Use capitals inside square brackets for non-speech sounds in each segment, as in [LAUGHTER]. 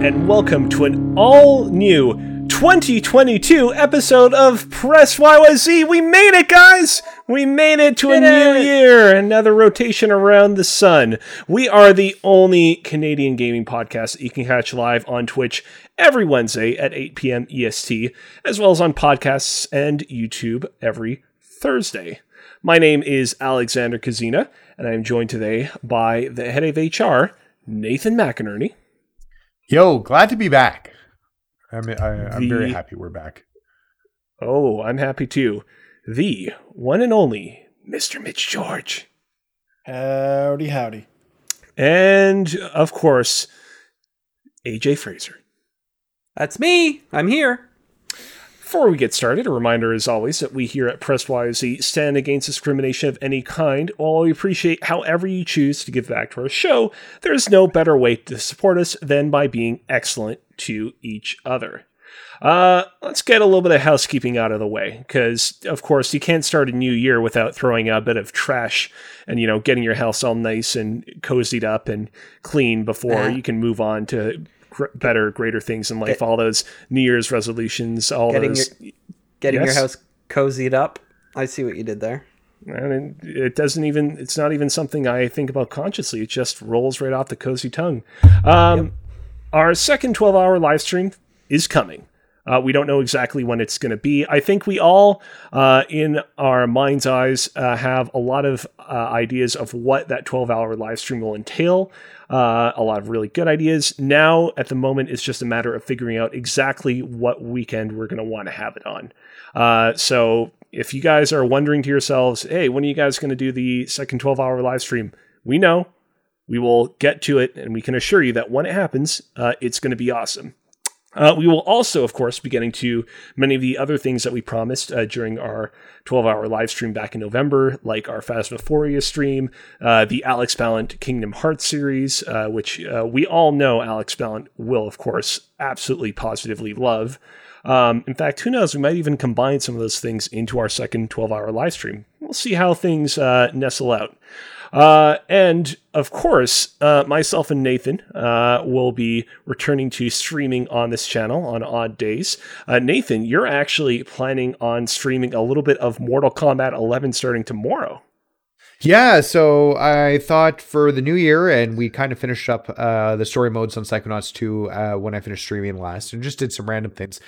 And welcome to an all new 2022 episode of Press YYZ. We made it, guys! We made it to a new it! year, another rotation around the sun. We are the only Canadian gaming podcast that you can catch live on Twitch every Wednesday at 8 p.m. EST, as well as on podcasts and YouTube every Thursday. My name is Alexander Kazina, and I am joined today by the head of HR, Nathan McInerney. Yo, glad to be back. I'm I, I'm very happy we're back. Oh, I'm happy too. The one and only Mr. Mitch George. Howdy, howdy. And, of course, AJ Fraser. That's me. I'm here. Before we get started, a reminder as always that we here at Press YZ stand against discrimination of any kind. While we appreciate however you choose to give back to our show, there is no better way to support us than by being excellent to each other. Uh, let's get a little bit of housekeeping out of the way, because of course you can't start a new year without throwing a bit of trash and you know getting your house all nice and cozied up and clean before you can move on to gr- better, greater things in life. all those New Year's resolutions, all Getting those. Getting Yes? your house cozied up. I see what you did there. And it, it doesn't even, it's not even something I think about consciously. It just rolls right off the cozy tongue. Um, Our second 12 hour live stream is coming. Uh, we don't know exactly when it's going to be. I think we all, uh, in our mind's eyes, uh, have a lot of uh, ideas of what that 12 hour live stream will entail. Uh, a lot of really good ideas. Now, at the moment, it's just a matter of figuring out exactly what weekend we're going to want to have it on. Uh, so, if you guys are wondering to yourselves, hey, when are you guys going to do the second 12 hour live stream? We know. We will get to it, and we can assure you that when it happens, uh, it's going to be awesome. Uh, we will also, of course, be getting to many of the other things that we promised uh, during our 12 hour live stream back in November, like our Phasmophobia stream, uh, the Alex Ballant Kingdom Hearts series, uh, which uh, we all know Alex Ballant will, of course, absolutely positively love. Um, in fact, who knows? We might even combine some of those things into our second 12 hour live stream. We'll see how things uh, nestle out. Uh, and of course, uh, myself and Nathan uh, will be returning to streaming on this channel on odd days. Uh, Nathan, you're actually planning on streaming a little bit of Mortal Kombat 11 starting tomorrow. Yeah, so I thought for the new year, and we kind of finished up uh, the story modes on Psychonauts 2 uh, when I finished streaming last, and just did some random things.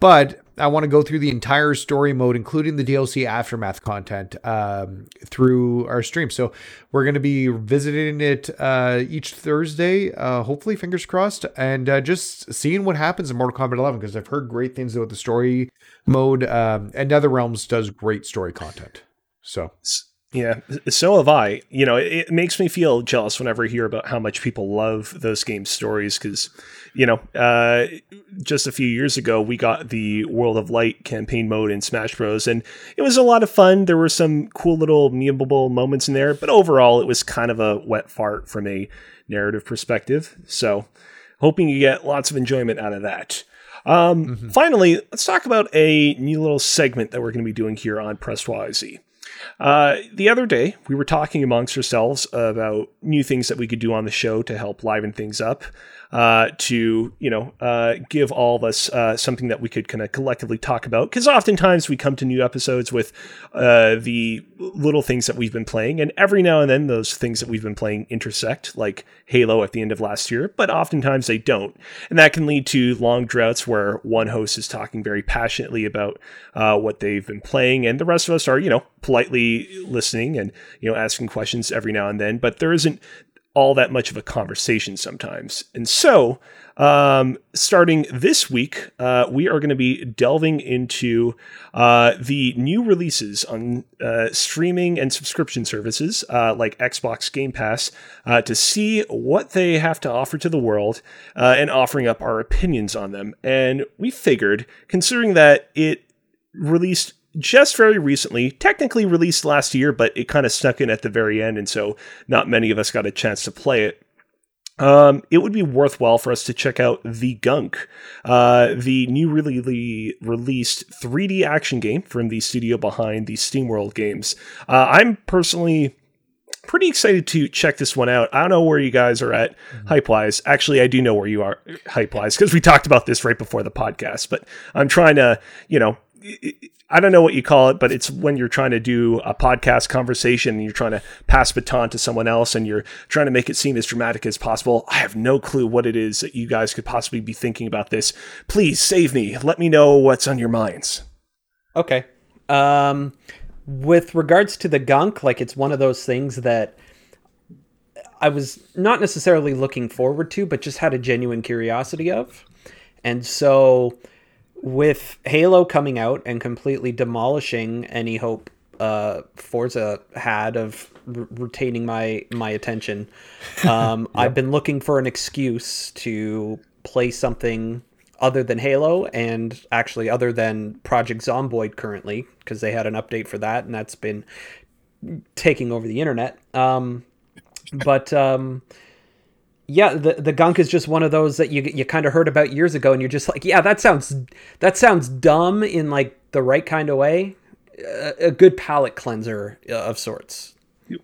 But I want to go through the entire story mode, including the DLC aftermath content, um, through our stream. So we're going to be visiting it uh, each Thursday, uh, hopefully, fingers crossed, and uh, just seeing what happens in Mortal Kombat 11 because I've heard great things about the story mode, um, and NetherRealms does great story content. So Yeah, so have I. You know, it, it makes me feel jealous whenever I hear about how much people love those game stories because, you know, uh, just a few years ago we got the World of Light campaign mode in Smash Bros. and it was a lot of fun. There were some cool little memeable moments in there, but overall it was kind of a wet fart from a narrative perspective. So, hoping you get lots of enjoyment out of that. Um, Finally, let's talk about a new little segment that we're going to be doing here on Press YZ. Uh, the other day, we were talking amongst ourselves about new things that we could do on the show to help liven things up, uh, to you know, uh, give all of us uh, something that we could kind of collectively talk about. Because oftentimes we come to new episodes with uh, the little things that we've been playing, and every now and then those things that we've been playing intersect, like Halo at the end of last year. But oftentimes they don't, and that can lead to long droughts where one host is talking very passionately about uh, what they've been playing, and the rest of us are you know politely listening and you know asking questions every now and then. But there isn't all that much of a conversation sometimes. And so, um, starting this week, uh, we are going to be delving into uh, the new releases on uh, streaming and subscription services uh, like Xbox Game Pass uh, to see what they have to offer to the world uh, and offering up our opinions on them. And we figured, considering that it released just very recently, technically released last year, but it kind of snuck in at the very end, and so not many of us got a chance to play it. Um, it would be worthwhile for us to check out The Gunk, uh, the new really released 3D action game from the studio behind the SteamWorld games. Uh, I'm personally pretty excited to check this one out. I don't know where you guys are at hype wise. Actually, I do know where you are hype wise because we talked about this right before the podcast. But I'm trying to, you know, I don't know what you call it, but it's when you're trying to do a podcast conversation and you're trying to pass baton to someone else and you're trying to make it seem as dramatic as possible. I have no clue what it is that you guys could possibly be thinking about this. Please save me. Let me know what's on your minds. Okay. Um, with regards to the gunk, like it's one of those things that I was not necessarily looking forward to, but just had a genuine curiosity of. And so with Halo coming out and completely demolishing any hope uh, Forza had of r- retaining my my attention, um, [LAUGHS] I've been looking for an excuse to play something other than Halo and actually other than Project Zomboid currently because they had an update for that and that's been taking over the internet. Um, but um, yeah, the the gunk is just one of those that you you kind of heard about years ago, and you're just like, yeah, that sounds that sounds dumb in like the right kind of way, a, a good palate cleanser uh, of sorts.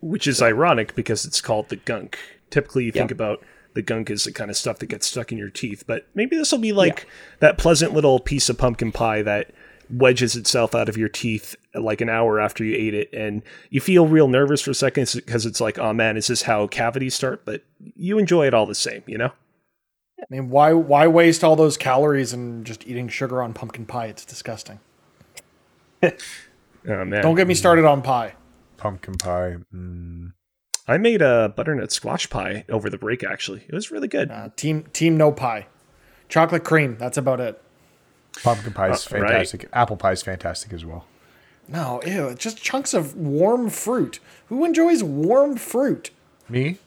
Which is ironic because it's called the gunk. Typically, you think about the gunk as the kind of stuff that gets stuck in your teeth, but maybe this will be like that pleasant little piece of pumpkin pie that wedges itself out of your teeth like an hour after you ate it and you feel real nervous for seconds because it's like oh man is this how cavities start but you enjoy it all the same you know I mean, why why waste all those calories and just eating sugar on pumpkin pie? It's disgusting. [LAUGHS] oh man Don't get me started on pie. Pumpkin pie. Mm. i made a butternut squash pie over the break actually it was really good Uh, team team no pie, chocolate cream. That's about it. Pumpkin pie is Uh, right. fantastic. Apple pie is fantastic as well. No, ew, just chunks of warm fruit. Who enjoys warm fruit? Me?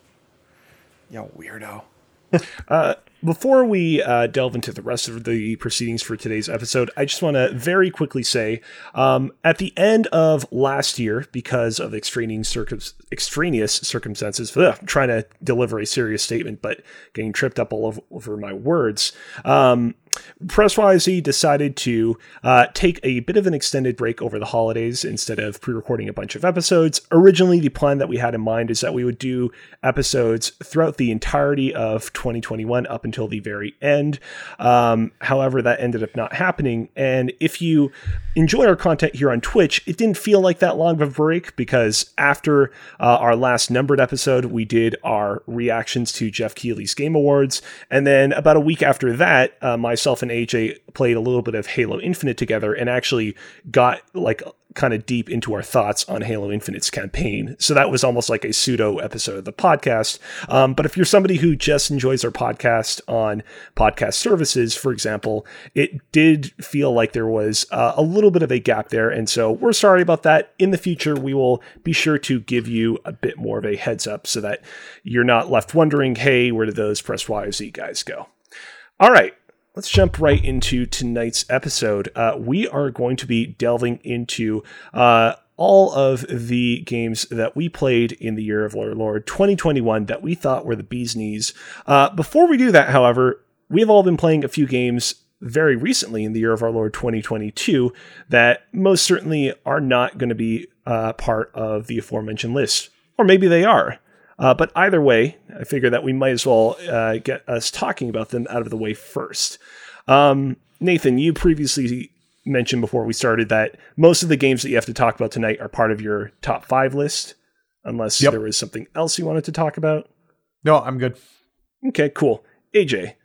Yo, weirdo. [LAUGHS] Before we uh, delve into the rest of the proceedings for today's episode, I just want to very quickly say um, at the end of last year, because of extraneous, circum- extraneous circumstances, ugh, trying to deliver a serious statement, but getting tripped up all over, my words, um, Presswise decided to uh, take a bit of an extended break over the holidays instead of pre recording a bunch of episodes. Originally, the plan that we had in mind is that we would do episodes throughout the entirety of 2021 up until the very end. Um, however, that ended up not happening. And if you enjoy our content here on Twitch, it didn't feel like that long of a break because after uh, our last numbered episode, we did our reactions to Geoff Keighley's Game Awards. And then about a week after that, uh, myself and AJ played a little bit of Halo Infinite together and actually got like kind of deep into our thoughts on Halo Infinite's campaign. So that was almost like a pseudo episode of the podcast. Um, but if you're somebody who just enjoys our podcast on podcast services, for example, it did feel like there was uh, a little bit of a gap there. And so we're sorry about that. In the future, we will be sure to give you a bit more of a heads up so that you're not left wondering, hey, where did those Press YZ guys go? All right, let's jump right into tonight's episode. Uh, we are going to be delving into uh, all of the games that we played in the year of our Lord 2021 that we thought were the bee's knees. Uh, before we do that, however, we have all been playing a few games very recently in the year of our Lord 2022 that most certainly are not going to be uh, part of the aforementioned list. Or maybe they are. Uh, but either way, I figure that we might as well uh, get us talking about them out of the way first. Um, Nathan, you previously mentioned before we started that most of the games that you have to talk about tonight are part of your top five list, unless Yep. there was something else you wanted to talk about. No, I'm good. Okay, cool. AJ,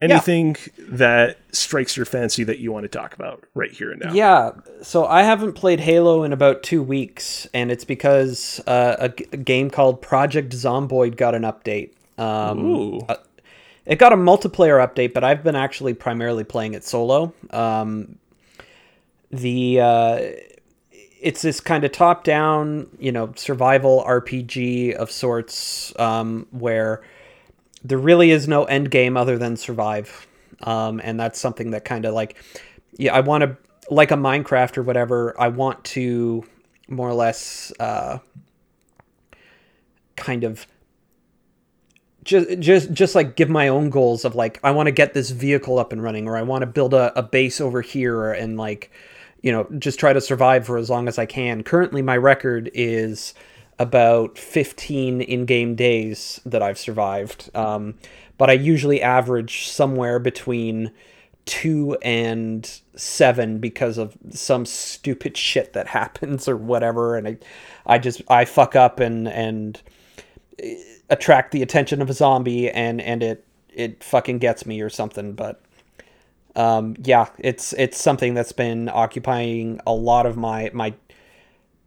anything that strikes your fancy that you want to talk about right here and now? Yeah, so I haven't played Halo in about two weeks, and it's because uh, a, g- a game called Project Zomboid got an update. Um, Ooh. uh, it got a multiplayer update, but I've been actually primarily playing it solo. Um, the uh, it's this kind of top-down, you know, survival RPG of sorts, um, where there really is no end game other than survive, um, and that's something that kind of like, yeah, I want to like a Minecraft or whatever. I want to more or less uh, kind of just just just like give my own goals of like I want to get this vehicle up and running or I want to build a, a base over here and like you know just try to survive for as long as I can. Currently my record is about 15 in-game days that I've survived. Um, but I usually average somewhere between two and seven because of some stupid [LAUGHS] shit that happens or whatever, and I, I just I fuck up and and attract the attention of a zombie and and it it fucking gets me or something. But um, yeah, it's it's something that's been occupying a lot of my my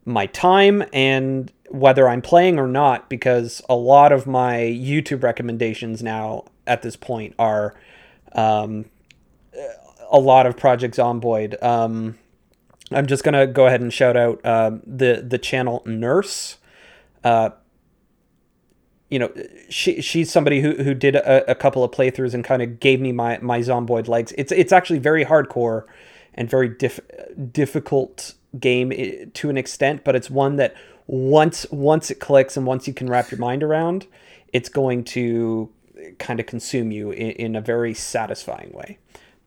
my time and whether I'm playing or not, because a lot of my YouTube recommendations now at this point are um, a lot of Project Zomboid. Um, I'm just gonna go ahead and shout out uh, the the channel Nurse. Uh, you know, she she's somebody who who did a, a couple of playthroughs and kind of gave me my my Zomboid legs. It's it's actually very hardcore and very diff, difficult game to an extent, but it's one that once once it clicks and once you can wrap your mind around, it's going to kind of consume you in, in a very satisfying way,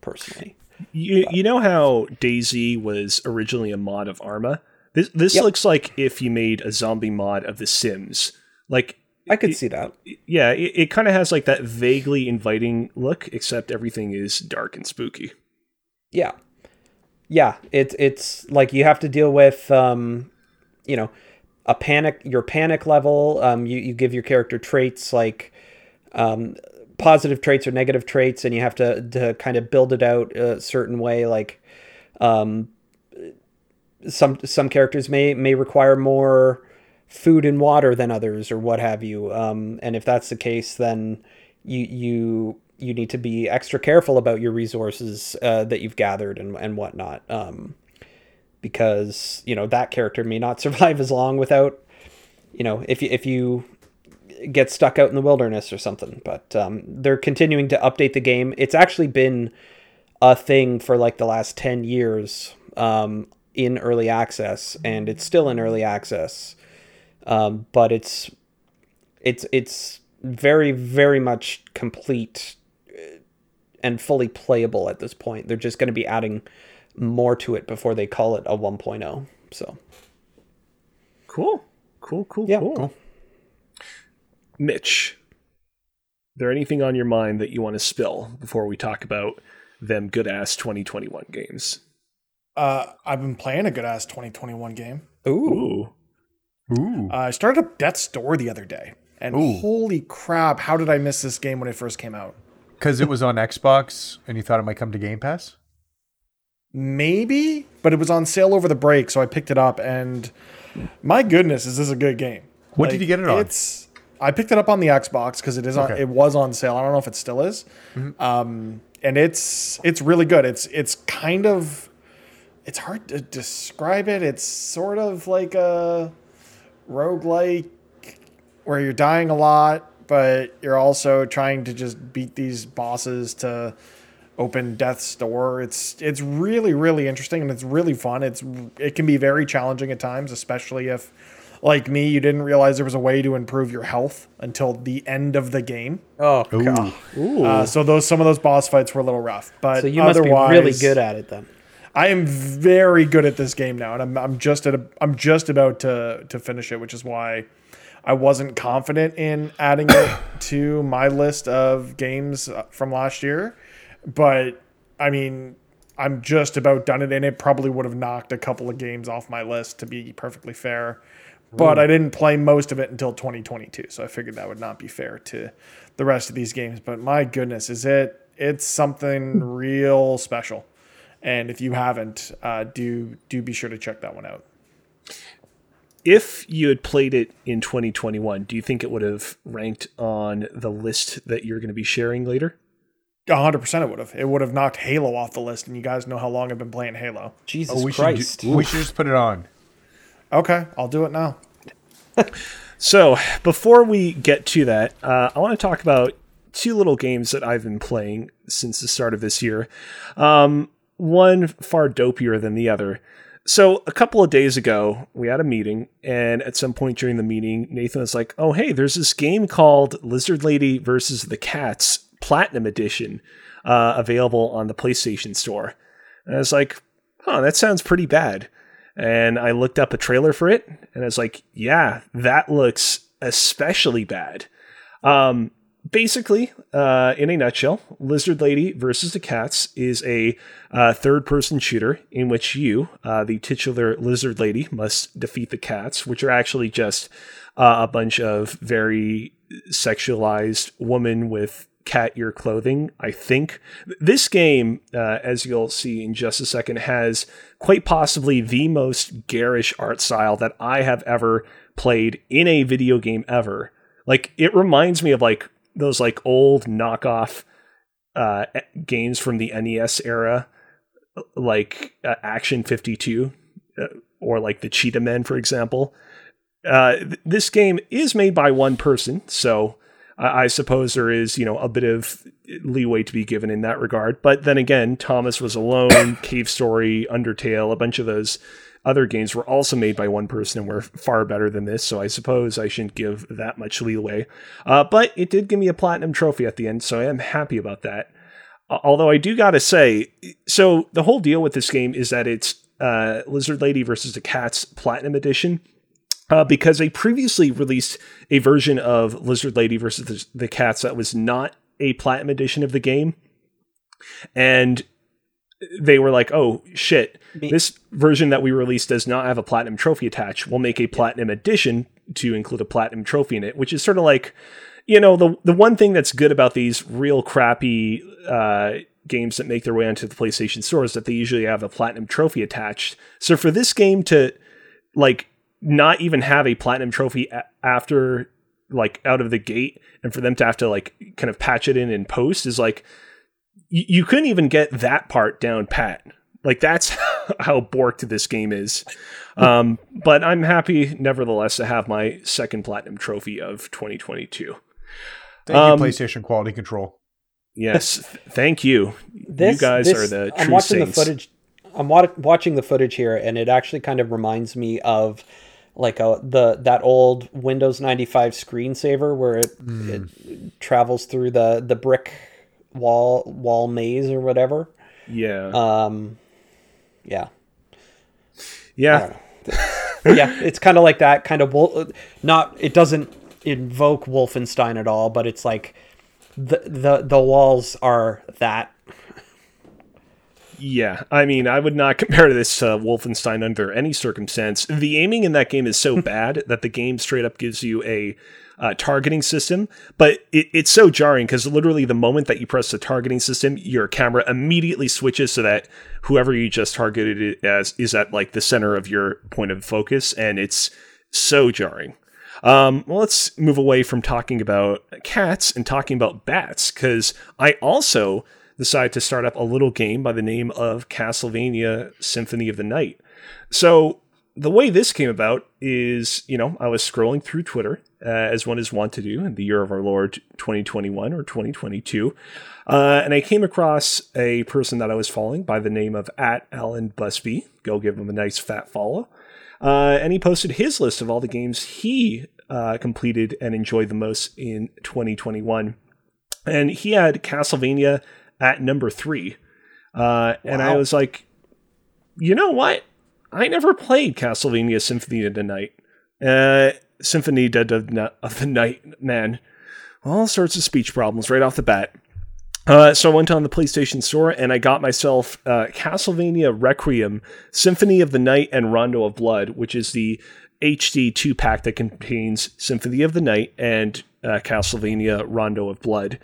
personally. You you know how DayZ was originally a mod of Arma? This this yep. looks like if you made a zombie mod of The Sims. Like I could it, see that. Yeah, it, it kind of has like that vaguely inviting look, except everything is dark and spooky. Yeah, yeah. It's it's like you have to deal with, um, you know, a panic. Your panic level. Um, you you give your character traits like, um, positive traits or negative traits, and you have to to kind of build it out a certain way. Like, um, some some characters may may require more food and water than others or what have you. Um, and if that's the case, then you you you need to be extra careful about your resources uh, that you've gathered and and whatnot. Um, because you know that character may not [LAUGHS] survive as long without you know if you if you get stuck out in the wilderness or something. But um, they're continuing to update the game. It's actually been a thing for like the last ten years um, in early access, and it's still in early access um, but it's it's it's very very much complete and fully playable at this point. They're just going to be adding more to it before they call it a 1.0. So cool, cool, cool, yeah, cool. cool. Mitch, there anything on your mind that you want to spill before we talk about them good ass 2021 games? Uh, I've been playing a good ass 2021 game. Ooh. Ooh. Ooh. Uh, I started up Death's Door the other day, and Ooh. holy crap, how did I miss this game when it first came out? Because it was on Xbox, and you thought it might come to Game Pass. Maybe, but it was on sale over the break, so I picked it up, and my goodness, is this a good game? What like, did you get it on? It's I picked it up on the Xbox because it is on. Okay. It was on sale. I don't know if it still is. Mm-hmm. Um, and it's it's really good. It's it's kind of it's hard to describe it. It's sort of like a roguelike where you're dying a lot, but you're also trying to just beat these bosses to open death's door. It's it's really really interesting and it's really fun. It's it can be very challenging at times, especially if like me, you didn't realize there was a way to improve your health until the end of the game. Oh god! Uh, so those some of those boss fights were a little rough, but so you must be really good at it then. I am very good at this game now, and I'm I'm just at a, I'm just about to to finish it, which is why I wasn't confident in adding it [COUGHS] to my list of games uh, from last year. But I mean, I'm just about done it, and it probably would have knocked a couple of games off my list to be perfectly fair. But I didn't play most of it until 2022, so I figured that would not be fair to the rest of these games. But my goodness, is it? It's something real special. And if you haven't, uh, do do be sure to check that one out. If you had played it in 2021, do you think it would have ranked on the list that you're going to be sharing later? 100% it would have. It would have knocked Halo off the list, and you guys know how long I've been playing Halo. Jesus oh, we Christ. Should do, we should just put it on. Okay, I'll do it now. [LAUGHS] so, before we get to that, uh, I want to talk about two little games that I've been playing since the start of this year. Um, one far dopier than the other. So a couple of days ago, we had a meeting, and at some point during the meeting, Nathan was like, "Oh, hey, there's this game called Lizard Lady versus the Cats Platinum Edition, uh, available on the PlayStation Store." And I was like, "Huh, that sounds pretty bad." and I looked up a trailer for it, and I was like, yeah, that looks especially bad. Um, basically, uh, in a nutshell, Lizard Lady versus the Cats is a uh, third person shooter in which you, uh, the titular Lizard Lady, must defeat the cats, which are actually just uh, a bunch of very sexualized women with cat ear clothing. I think this game, uh, as you'll see in just a second, has quite possibly the most garish art style that I have ever played in a video game ever. Like it reminds me of like those like old knockoff uh, games from the NES era, like uh, Action 52 uh, or like the Cheetah Men, for example. Uh, th- this game is made by one person, so I suppose there is, you know, a bit of leeway to be given in that regard. But then again, Thomas was alone, [COUGHS] Cave Story, Undertale, a bunch of those other games were also made by one person and were far better than this. So I suppose I shouldn't give that much leeway. Uh, but it did give me a platinum trophy at the end, so I am happy about that. Uh, although I do gotta say, so the whole deal with this game is that it's uh, Lizard Lady versus the Cats Platinum Edition uh, because they previously released a version of Lizard Lady versus the, the, Cats that was not a platinum edition of the game, and they were like, "Oh shit, this version that we released does not have a platinum trophy attached. We'll make a platinum edition to include a platinum trophy in it," which is sort of like, you know, the the one thing that's good about these real crappy. Uh, games that make their way onto the PlayStation Store is that they usually have a platinum trophy attached. So for this game to like not even have a platinum trophy a- after like out of the gate and for them to have to like kind of patch it in in post is like y- you couldn't even get that part down pat. Like that's [LAUGHS] how borked this game is. Um, but i'm happy nevertheless to have my second platinum trophy of 2022 thank um, you playstation quality control. Yes thank you. This, you guys this, are the true i'm watching saints. the footage i'm watching the footage here and it actually kind of reminds me of like a the that old Windows 95 screensaver where it, mm. it travels through the the brick wall wall maze or whatever. Yeah. Um yeah. Yeah. yeah, it's kind of like that kind of not it doesn't invoke Wolfenstein at all, but it's like the the the walls are that yeah, I mean, I would not [LAUGHS] compare this to Wolfenstein under any circumstance. The aiming in that game is so [LAUGHS] bad that the game straight up gives you a uh, targeting system, but it, it's so jarring because literally the moment that you press the targeting system, your camera immediately switches so that whoever you just targeted it as is at like the center of your point of focus, and it's so jarring. Um, well, let's move away from talking about cats and talking about bats because I also decided to start up a little game by the name of Castlevania Symphony of the Night. So the way this came about is, you know, I was scrolling through Twitter, uh, as one is wont to do in the year of our Lord 2021 or 2022. Uh, and I came across a person that I was following by the name of at Alan Busby. Go give him a nice fat follow. Uh, and he posted his list of all the games he uh, completed and enjoyed the most in 2021. And he had Castlevania at number three. Uh, and I was like, you know what? I never played Castlevania Symphony of the Night. Uh, Symphony of the Night, man. All sorts of speech problems right off the bat. Uh, so I went on the PlayStation Store and I got myself uh, Castlevania Requiem, Symphony of the Night, and Rondo of Blood, which is the HD two pack that contains Symphony of the Night and uh, Castlevania Rondo of Blood.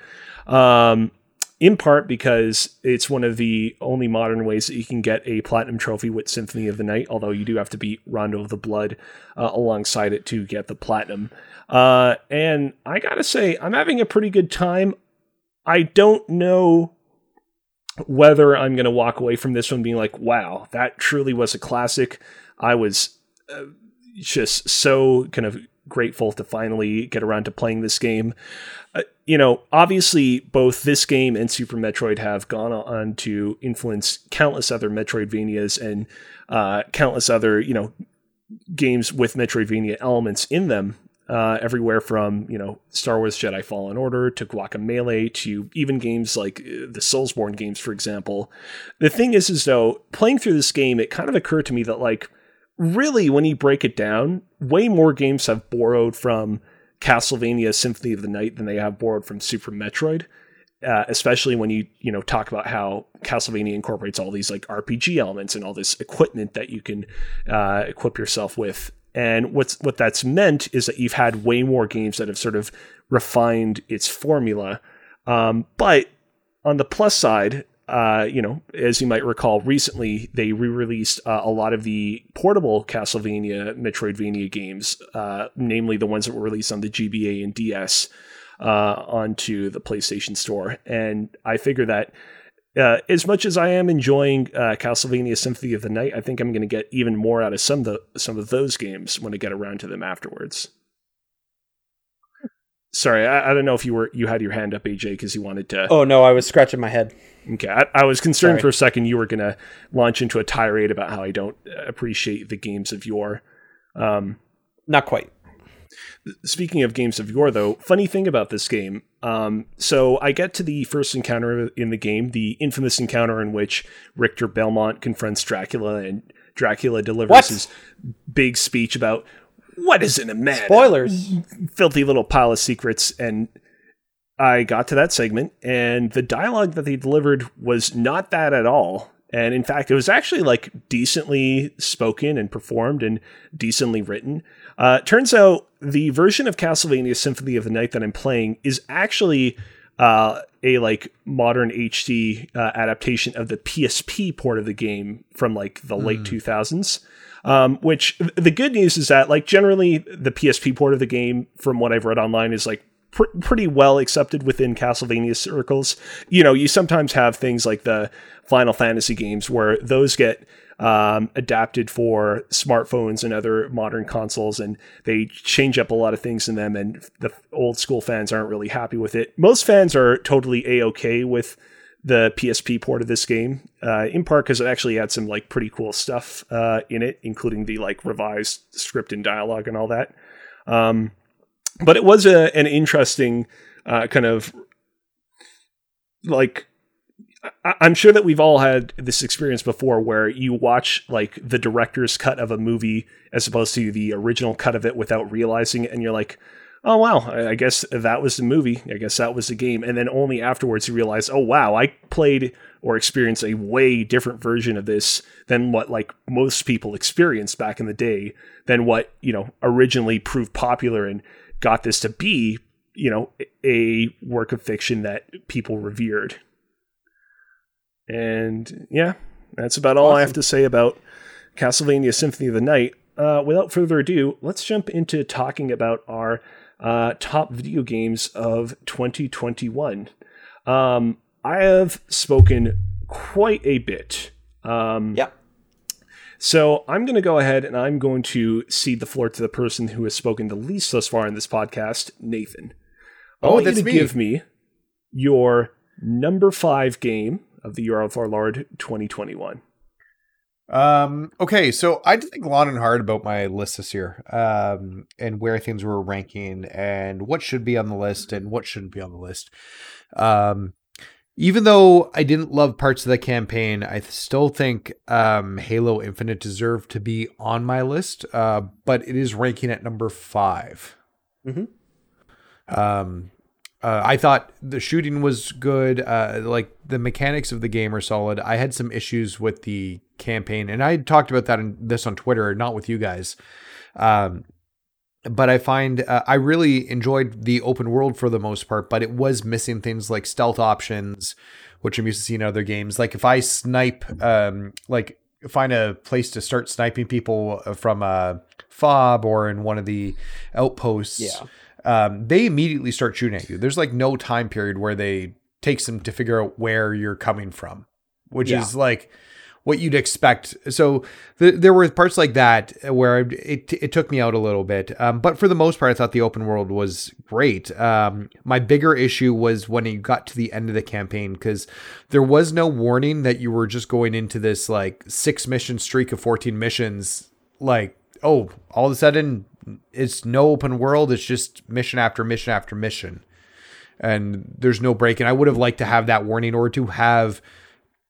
Um, in part because it's one of the only modern ways that you can get a platinum trophy with Symphony of the Night, although you do have to beat Rondo of the Blood uh, alongside it to get the platinum. Uh, and I gotta say, I'm having a pretty good time. I don't know whether I'm gonna walk away from this one being like, wow, that truly was a classic. I was uh, just so kind of grateful to finally get around to playing this game. You know, obviously, both this game and Super Metroid have gone on to influence countless other Metroidvanias and uh, countless other, you know, games with Metroidvania elements in them. Uh, everywhere from you know Star Wars Jedi Fallen Order to Guacamelee to even games like uh, the Soulsborne games, for example. The thing is, is though playing through this game, it kind of occurred to me that like really, when you break it down, way more games have borrowed from Castlevania Symphony of the Night than they have borrowed from Super Metroid. Uh, especially when you you know talk about how Castlevania incorporates all these like RPG elements and all this equipment that you can uh, equip yourself with. And what's what that's meant is that you've had way more games that have sort of refined its formula. Um, but on the plus side, uh, you know, as you might recall, recently they re-released uh, a lot of the portable Castlevania Metroidvania games, uh, namely the ones that were released on the GBA and DS uh, onto the PlayStation Store. And I figure that uh, as much as I am enjoying Castlevania Symphony of the Night, I think I'm going to get even more out of some of the some of those games when I get around to them afterwards. Sorry, I, I don't know if you were you had your hand up, AJ, because you wanted to. Oh no, I was scratching my head. Okay, I, I was concerned Sorry. for a second you were going to launch into a tirade about how I don't appreciate the games of yore. Um, Not quite. speaking of games of yore, though, funny thing about this game. Um, so I get to the first encounter in the game, the infamous encounter in which Richter Belmont confronts Dracula, and Dracula delivers What? his big speech about what is in a man. Spoilers. filthy little pile of secrets and I got to that segment and the dialogue that they delivered was not that at all. And in fact, it was actually like decently spoken and performed and decently written. Uh, turns out the version of Castlevania Symphony of the Night that I'm playing is actually uh, a like modern HD uh, adaptation of the PSP port of the game from like the late 2000s. Um, which the good news is that like generally the PSP port of the game, from what I've read online, is like pr- pretty well accepted within Castlevania circles. You know, you sometimes have things like the Final Fantasy games where those get um, adapted for smartphones and other modern consoles, and they change up a lot of things in them, and the old school fans aren't really happy with it. Most fans are totally a okay with the PSP port of this game, uh, in part because it actually had some like pretty cool stuff uh, in it, including the like revised script and dialogue and all that. Um, but it was a, an interesting uh, kind of like I- I'm sure that we've all had this experience before where you watch like the director's cut of a movie as opposed to the original cut of it without realizing it, and you're like, oh wow, I guess that was the movie. I guess that was the game. And then only afterwards you realize, oh wow, I played or experienced a way different version of this than what like most people experienced back in the day, than what, you know, originally proved popular and got this to be, you know, a work of fiction that people revered. And yeah, that's about all I have to say about Castlevania Symphony of the Night. Uh, without further ado, let's jump into talking about our uh, top video games of 2021. Um, I have spoken quite a bit. Um, Yeah. so I'm going to go ahead and I'm going to cede the floor to the person who has spoken the least thus far in this podcast, Nathan. I Oh, want you to me. give me your number five game of the Year of Our Lord 2021. Um, okay, so I did think long and hard about my list this year, um, and where things were ranking, and what should be on the list, and what shouldn't be on the list. Um, even though I didn't love parts of the campaign, I still think um, Halo Infinite deserved to be on my list, uh, but it is ranking at number 5 Mhm. Um, uh, I thought the shooting was good. Uh, like the mechanics of the game are solid. I had some issues with the campaign, and I talked about that in this on Twitter, not with you guys. Um, but I find uh, I really enjoyed the open world for the most part, but it was missing things like stealth options, which I'm used to seeing in other games. Like if I snipe, um, like find a place to start sniping people from a fob or in one of the outposts, Yeah. Um, they immediately start shooting at you. There's like no time period where they takes them to figure out where you're coming from, which Yeah. is like what you'd expect. So th- there were parts like that where it it took me out a little bit. Um, but for the most part, I thought the open world was great. Um, my bigger issue was when you got to the end of the campaign because there was no warning that you were just going into this like six mission streak of 14 missions. Like, oh, all of a sudden it's no open world. It's just mission after mission after mission and there's no break. And I would have liked to have that warning or to have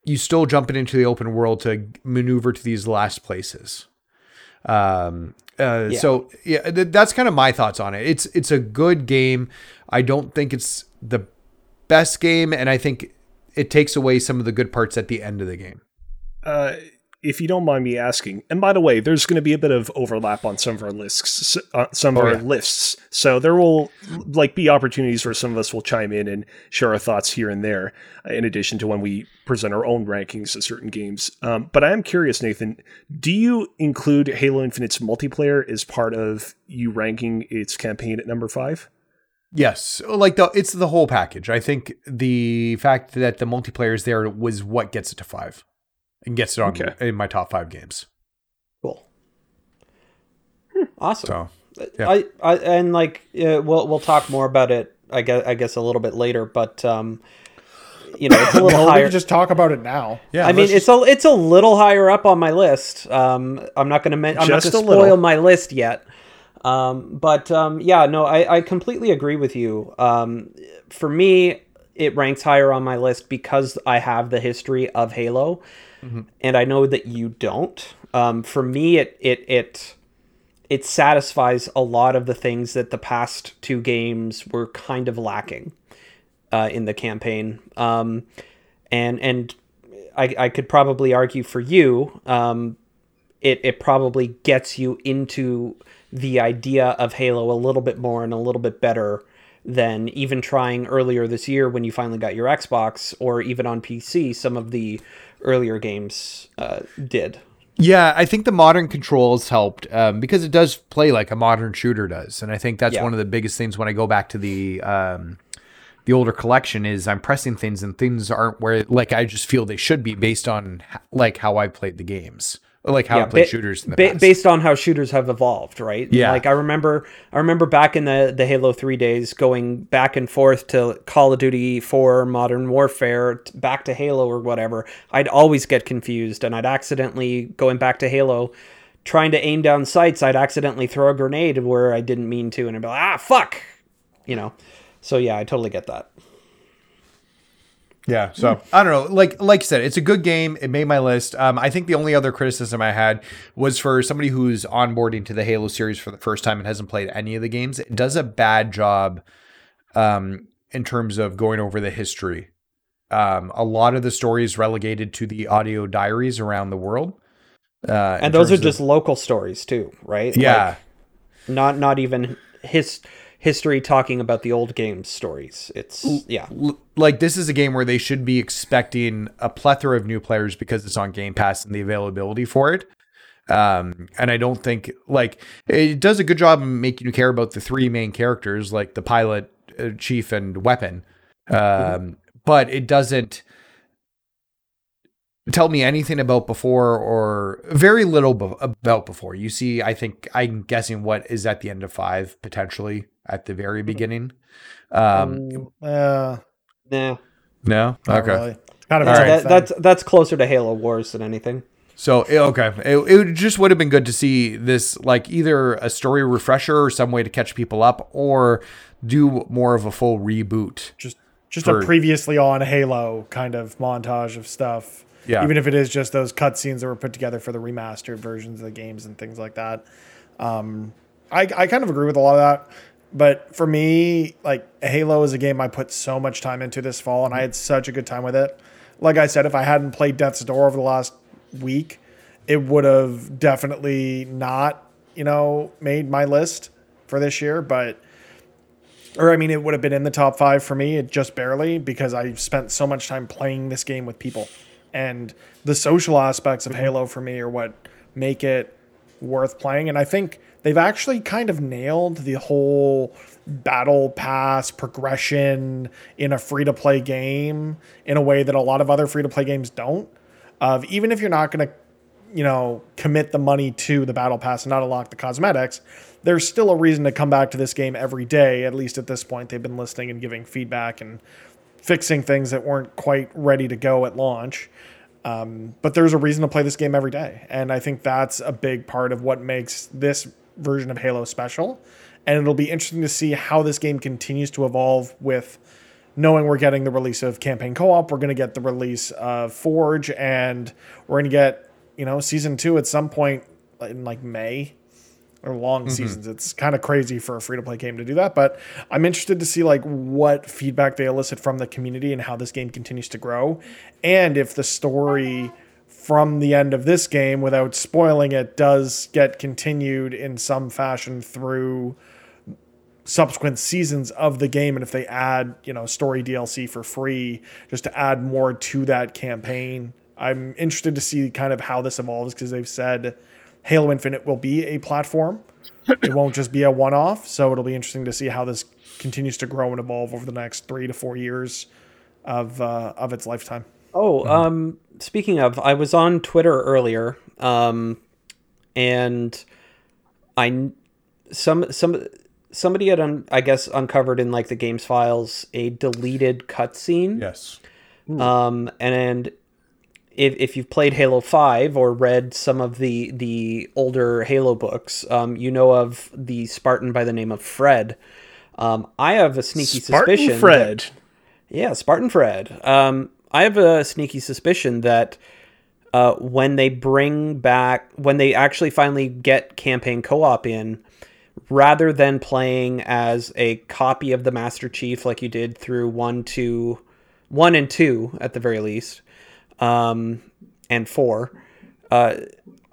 you still jumping into the open world to maneuver to these last places. Um, uh, So yeah, th- that's kind of my thoughts on it. It's it's a good game. I don't think it's the best game, and I think it takes away some of the good parts at the end of the game. Uh, if you don't mind me asking, and by the way, there's going to be a bit of overlap on some of our lists, uh, some of Oh, our yeah. lists. So there will like be opportunities where some of us will chime in and share our thoughts here and there, uh, in addition to when we present our own rankings of certain games. Um, but I am curious, Nathan, do you include Halo Infinite's multiplayer as part of you ranking its campaign at number five? Yes, like the it's the whole package. I think the fact that the multiplayer is there was what gets it to five, and gets it on Okay. in my top five games. Cool. Hmm, Awesome. So yeah. I, I and like uh, we'll we'll talk more about it. I guess I guess a little bit later, but um, you know, it's a [COUGHS] little we higher. can just talk about it now. yeah, I mean, let's it's a it's a little higher up on my list. Um, I'm not going to men- I'm not Just going a to spoil little. my list yet. Um, but um, yeah, no, I, I completely agree with you. Um, for me, it ranks higher on my list because I have the history of Halo, and I know that you don't. Um, for me, it it it it satisfies a lot of the things that the past two games were kind of lacking uh, in the campaign. Um, and and I, I could probably argue for you, um, it it probably gets you into the idea of Halo a little bit more and a little bit better than even trying earlier this year when you finally got your Xbox or even on PC. Some of the earlier games uh, did. Yeah, I think the modern controls helped um, because it does play like a modern shooter does, and I think that's Yeah. one of the biggest things when I go back to the um, the older collection is I'm pressing things and things aren't where like I just feel they should be based on like how I played the games, like how I played ba- shooters in the ba- past. based on how shooters have evolved, right? Yeah. Like I remember, I remember back in the the Halo Three days, going back and forth to Call of Duty Four, Modern Warfare, back to Halo or whatever. I'd always get confused, and I'd accidentally going back to Halo. Trying to aim down sights, I'd accidentally throw a grenade where I didn't mean to, and I'd be like, "Ah, fuck," you know. So yeah, I totally get that. Yeah, so I don't know. Like like you said, it's a good game. It made my list. Um, I think the only other criticism I had was for somebody who's onboarding to the Halo series for the first time and hasn't played any of the games. It does a bad job, um, in terms of going over the history. Um, a lot of the stories relegated to the audio diaries around the world. Uh, And those are terms of- just local stories too, right? yeah. Like, not not even his history talking about the old game stories. It's yeah. like this is a game where they should be expecting a plethora of new players because it's on Game Pass and the availability for it. Um, and I don't think like it does a good job of making you care about the three main characters, like the pilot, uh, chief, and weapon. Um, but it doesn't tell me anything about before or very little be- about before. You see, I think I'm guessing what is at the end of five potentially at the very beginning. Um, Uh, Nah. no, okay. really. Kind of right. That, that's that's closer to Halo Wars than anything. So eh, okay, it, it just would have been good to see this like either a story refresher or some way to catch people up, or do more of a full reboot. just just for- a previously on Halo kind of montage of stuff. Yeah. Even if it is just those cutscenes that were put together for the remastered versions of the games and things like that. Um, I, I kind of agree with a lot of that. But for me, like Halo is a game I put so much time into this fall, and I had such a good time with it. Like I said, if I hadn't played Death's Door over the last week, it would have definitely not, you know, made my list for this year. But or I mean, it would have been in the top five for me, it just barely because I spent so much time playing this game with people, and the social aspects of Halo for me are what make it worth playing. And I think they've actually kind of nailed the whole battle pass progression in a free to play game in a way that a lot of other free to play games don't. Of even if you're not going to you know, commit the money to the battle pass and not unlock the cosmetics, there's still a reason to come back to this game every day. At least at this point, they've been listening and giving feedback and fixing things that weren't quite ready to go at launch. Um, but there's a reason to play this game every day. And I think that's a big part of what makes this version of Halo special. And it'll be interesting to see how this game continues to evolve with knowing we're getting the release of campaign co-op, we're going to get the release of Forge, and we're going to get you know season two at some point in like May. Or long mm-hmm. seasons. It's kind of crazy for a free to play game to do that, but I'm interested to see like what feedback they elicit from the community and how this game continues to grow, and if the story from the end of this game, without spoiling it, does get continued in some fashion through subsequent seasons of the game. And if they add you know story dlc for free just to add more to that campaign i'm interested to see kind of how this evolves because they've said halo infinite will be a platform. It won't just be a one-off. So it'll be interesting to see how this continues to grow and evolve over the next three to four years of uh, of its lifetime Oh, um, speaking of, I was on Twitter earlier, um, and I some some somebody had un, I guess uncovered in like the games files a deleted cutscene. Yes. Um, and if, if you've played Halo Five or read some of the the older Halo books, um, you know of the Spartan by the name of Fred. Um, I have a sneaky Spartan suspicion. that- Fred. yeah, Spartan Fred. Um, I have a sneaky suspicion that uh, when they bring back, when they actually finally get campaign co-op in, rather than playing as a copy of the Master Chief like you did through one, two, one and two at the very least, um, and four, uh,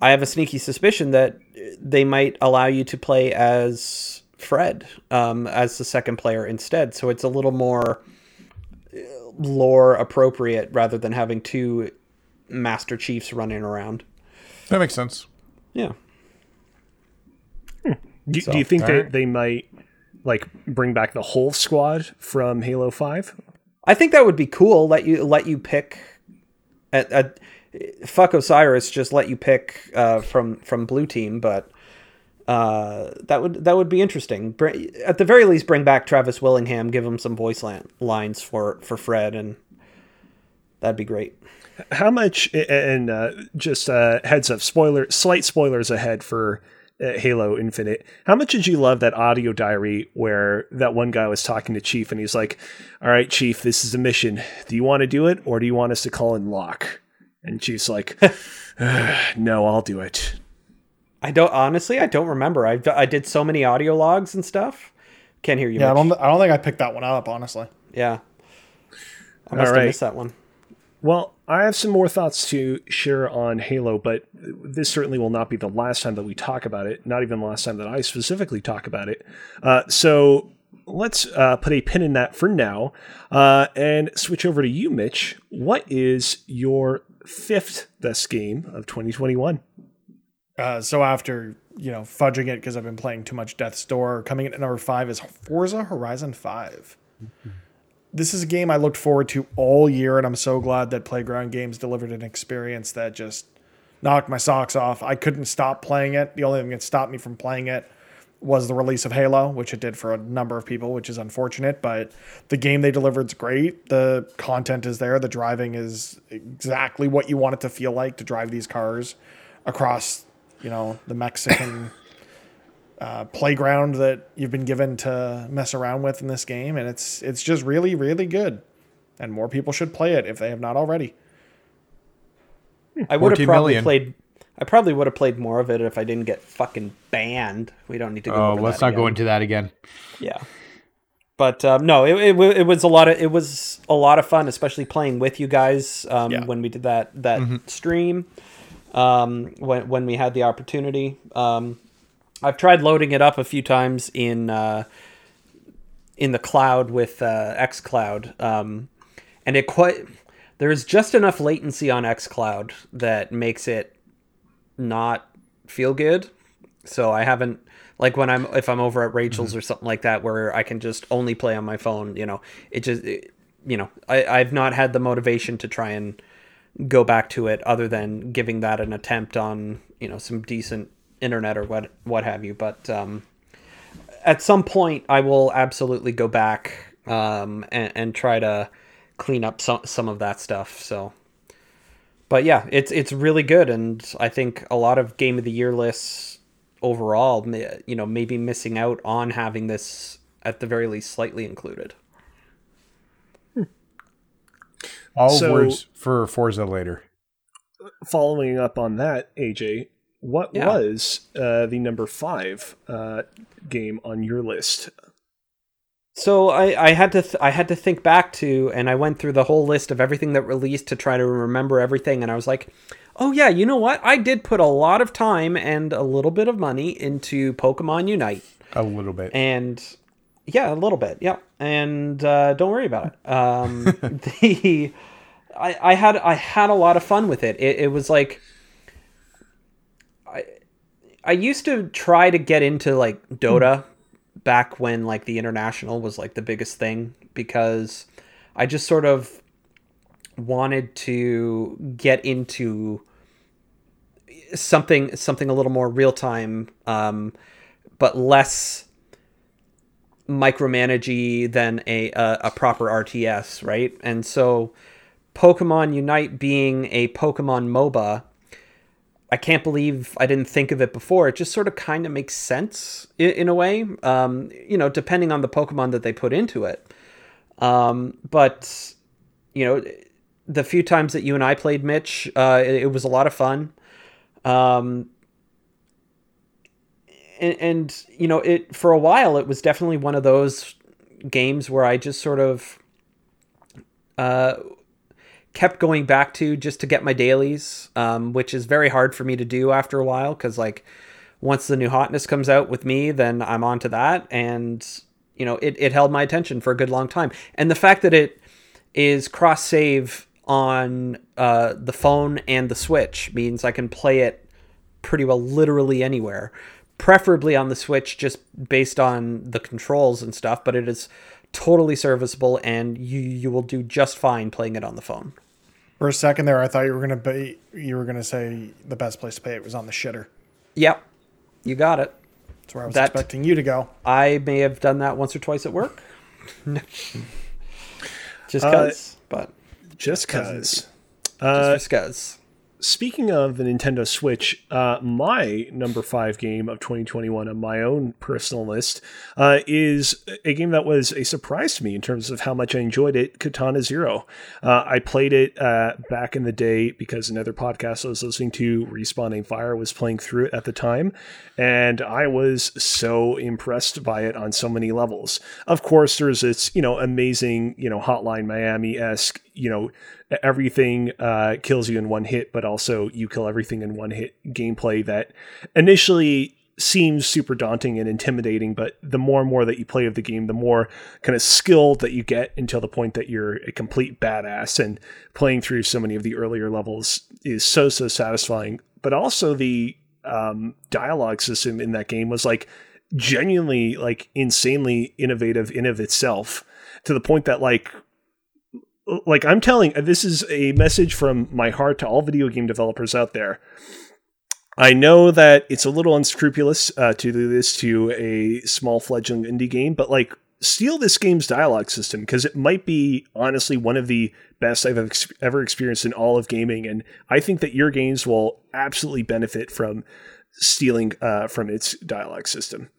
I have a sneaky suspicion that they might allow you to play as Fred um, as the second player instead. So it's a little more lore appropriate rather than having two Master Chiefs running around. That makes sense. Yeah. Do, do you think that alright. they might like bring back the whole squad from Halo Five? I think that would be cool. Let you let you pick at, at fuck Osiris just let you pick uh, from from blue team, but uh, that would that would be interesting. At the very least, bring back Travis Willingham, give him some voice lines for for Fred, and that'd be great. How much? And uh, just uh, heads up, spoiler, slight spoilers ahead for uh, Halo Infinite. How much did you love that audio diary where that one guy was talking to Chief and he's like, "All right, Chief, this is a mission. Do you want to do it, or do you want us to call in Locke?" And Chief's like, "No, I'll do it." I don't honestly, I don't remember. I I did so many audio logs and stuff. Can't hear you. yeah i don't i don't think i picked that one up honestly Yeah. I must have right. missed that one. Well, I have some more thoughts to share on Halo, but this certainly will not be the last time that we talk about it. Not even the last time that I specifically talk about it. Uh, so let's uh, put a pin in that for now uh, and switch over to you, Mitch. What is your fifth best game of 2021? Uh, so after you know fudging it because I've been playing too much Death's Door, coming in at number five is Forza Horizon 5 This is a game I looked forward to all year, and I'm so glad that Playground Games delivered an experience that just knocked my socks off. I couldn't stop playing it. The only thing that stopped me from playing it was the release of Halo, which it did for a number of people, which is unfortunate. But the game they delivered is great. The content is there. The driving is exactly what you want it to feel like to drive these cars across, you know, the Mexican [COUGHS] uh, playground that you've been given to mess around with in this game, and it's it's just really really good. And more people should play it if they have not already. I would have probably million. played. I probably would have played more of it if I didn't get fucking banned. We don't need to go. Oh, over let's that not go into that again. Yeah, but um, no, it, it, it was a lot of it was a lot of fun, especially playing with you guys um, Yeah. when we did that that stream. Um, when when we had the opportunity, um, I've tried loading it up a few times in uh, in the cloud with uh, XCloud, um, and it quite there's just enough latency on XCloud that makes it not feel good. So I haven't like when I'm if I'm over at Rachel's or something like that where I can just only play on my phone. You know, it just it- you know I I've not had the motivation to try and go back to it other than giving that an attempt on you know some decent internet or what what have you. But um, at some point I will absolutely go back um, and, and try to clean up some some of that stuff. So but yeah, it's it's really good, and I think a lot of game of the year lists overall, you know, maybe missing out on having this at the very least slightly included. All So- words for Forza later. Following up on that, AJ, what Yeah. was uh, the number five uh, game on your list? So I, I had to th- I had to think back to and I went through the whole list of everything that released to try to remember everything and I was like, "Oh yeah, you know what? I did put a lot of time and a little bit of money into Pokemon Unite." A little bit. And yeah, a little bit. Yeah. And uh, don't worry about it. Um, [LAUGHS] the I, I had I had a lot of fun with it. It, it was like I I used to try to get into like Dota back when like the international was like the biggest thing because I just sort of wanted to get into something something a little more real time um, but less micromanagey than a, a a proper RTS, right? And so Pokemon Unite being a Pokemon MOBA, I can't believe I didn't think of it before. It just sort of kind of makes sense in, in a way, um, you know, depending on the Pokemon that they put into it. Um, but you know, the few times that you and I played Mitch, uh, it, it was a lot of fun. Um, and, and you know it for a while it was definitely one of those games where i just sort of uh kept going back to just to get my dailies um which is very hard for me to do after a while because like once the new hotness comes out with me then i'm on to that. And you know it, it held my attention for a good long time. And the fact that it is cross save on uh, the phone and the switch means i can play it pretty well literally anywhere preferably on the switch just based on the controls and stuff but it is totally serviceable and you you will do just fine playing it on the phone For a second there, I thought you were gonna be you were gonna say the best place to pay it was on the shitter. yep you got it That's where I was That- expecting you to go. i may have done that once or twice at work [LAUGHS] just Uh, cuz but Just cause. Uh, just cuz speaking of the Nintendo Switch, uh, my number five game of 2021 on my own personal list uh, is a game that was a surprise to me in terms of how much I enjoyed it Katana Zero. Uh, I played it uh, back in the day because another podcast I was listening to, Respawning Fire, was playing through it at the time, and I was so impressed by it on so many levels. Of course, there's this, you know, amazing, you know, Hotline Miami esque, you know, everything uh, kills you in one hit, but also you kill everything in one hit gameplay that initially seems super daunting and intimidating, but the more and more that you play of the game, the more kind of skilled that you get until the point that you're a complete badass. And playing through so many of the earlier levels is so, so satisfying. But also the um, dialogue system in that game was like genuinely like insanely innovative in of itself to the point that like like I'm telling this is a message from my heart to all video game developers out there. I know that it's a little unscrupulous uh, to do this to a small fledgling indie game, but like steal this game's dialogue system because it might be honestly one of the best I've ex- ever experienced in all of gaming, and I think that your games will absolutely benefit from stealing uh, from its dialogue system.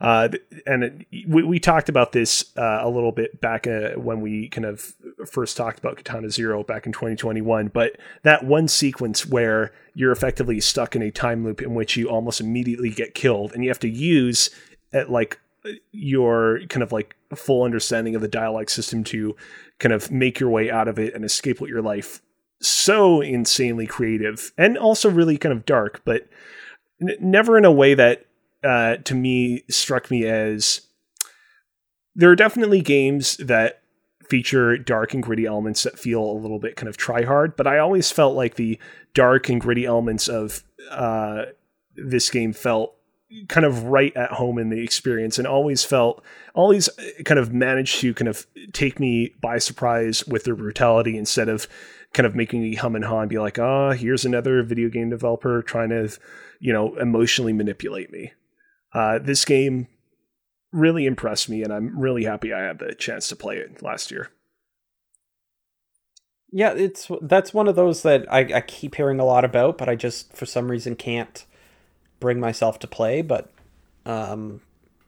Uh, and it, we, we talked about this uh, a little bit back uh, when we kind of first talked about Katana Zero back in 2021. But that one sequence where you're effectively stuck in a time loop in which you almost immediately get killed, and you have to use at like your kind of like full understanding of the dialogue system to kind of make your way out of it and escape with your life. So insanely creative and also really kind of dark, but never in a way that uh, to me struck me as there are definitely games that feature dark and gritty elements that feel a little bit kind of try hard, but I always felt like the dark and gritty elements of uh, this game felt kind of right at home in the experience and always felt always kind of managed to kind of take me by surprise with their brutality instead of kind of making me hum and haw and be like, oh, here's another video game developer trying to, you know, emotionally manipulate me. Uh, this game really impressed me, and I'm really happy I had the chance to play it last year. Yeah, it's that's one of those that I, I keep hearing a lot about, but I just for some reason can't bring myself to play. But um,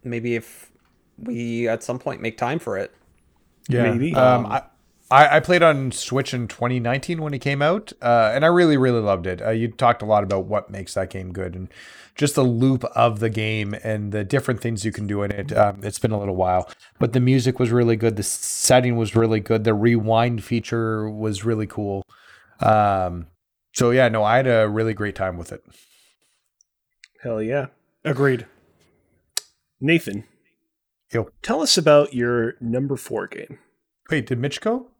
maybe if we at some point make time for it, Yeah. Maybe. Um, I, I, I played on Switch in 2019 when it came out, uh, and I really, really loved it. Uh, you talked a lot about what makes that game good, and just the loop of the game and the different things you can do in it. Um, it's been a little while, but the music was really good. The setting was really good. The rewind feature was really cool. Um, so yeah, no, I had a really great time with it. Hell yeah. Agreed. Nathan, Yo. tell us about your number four game. Wait, did Mitch go?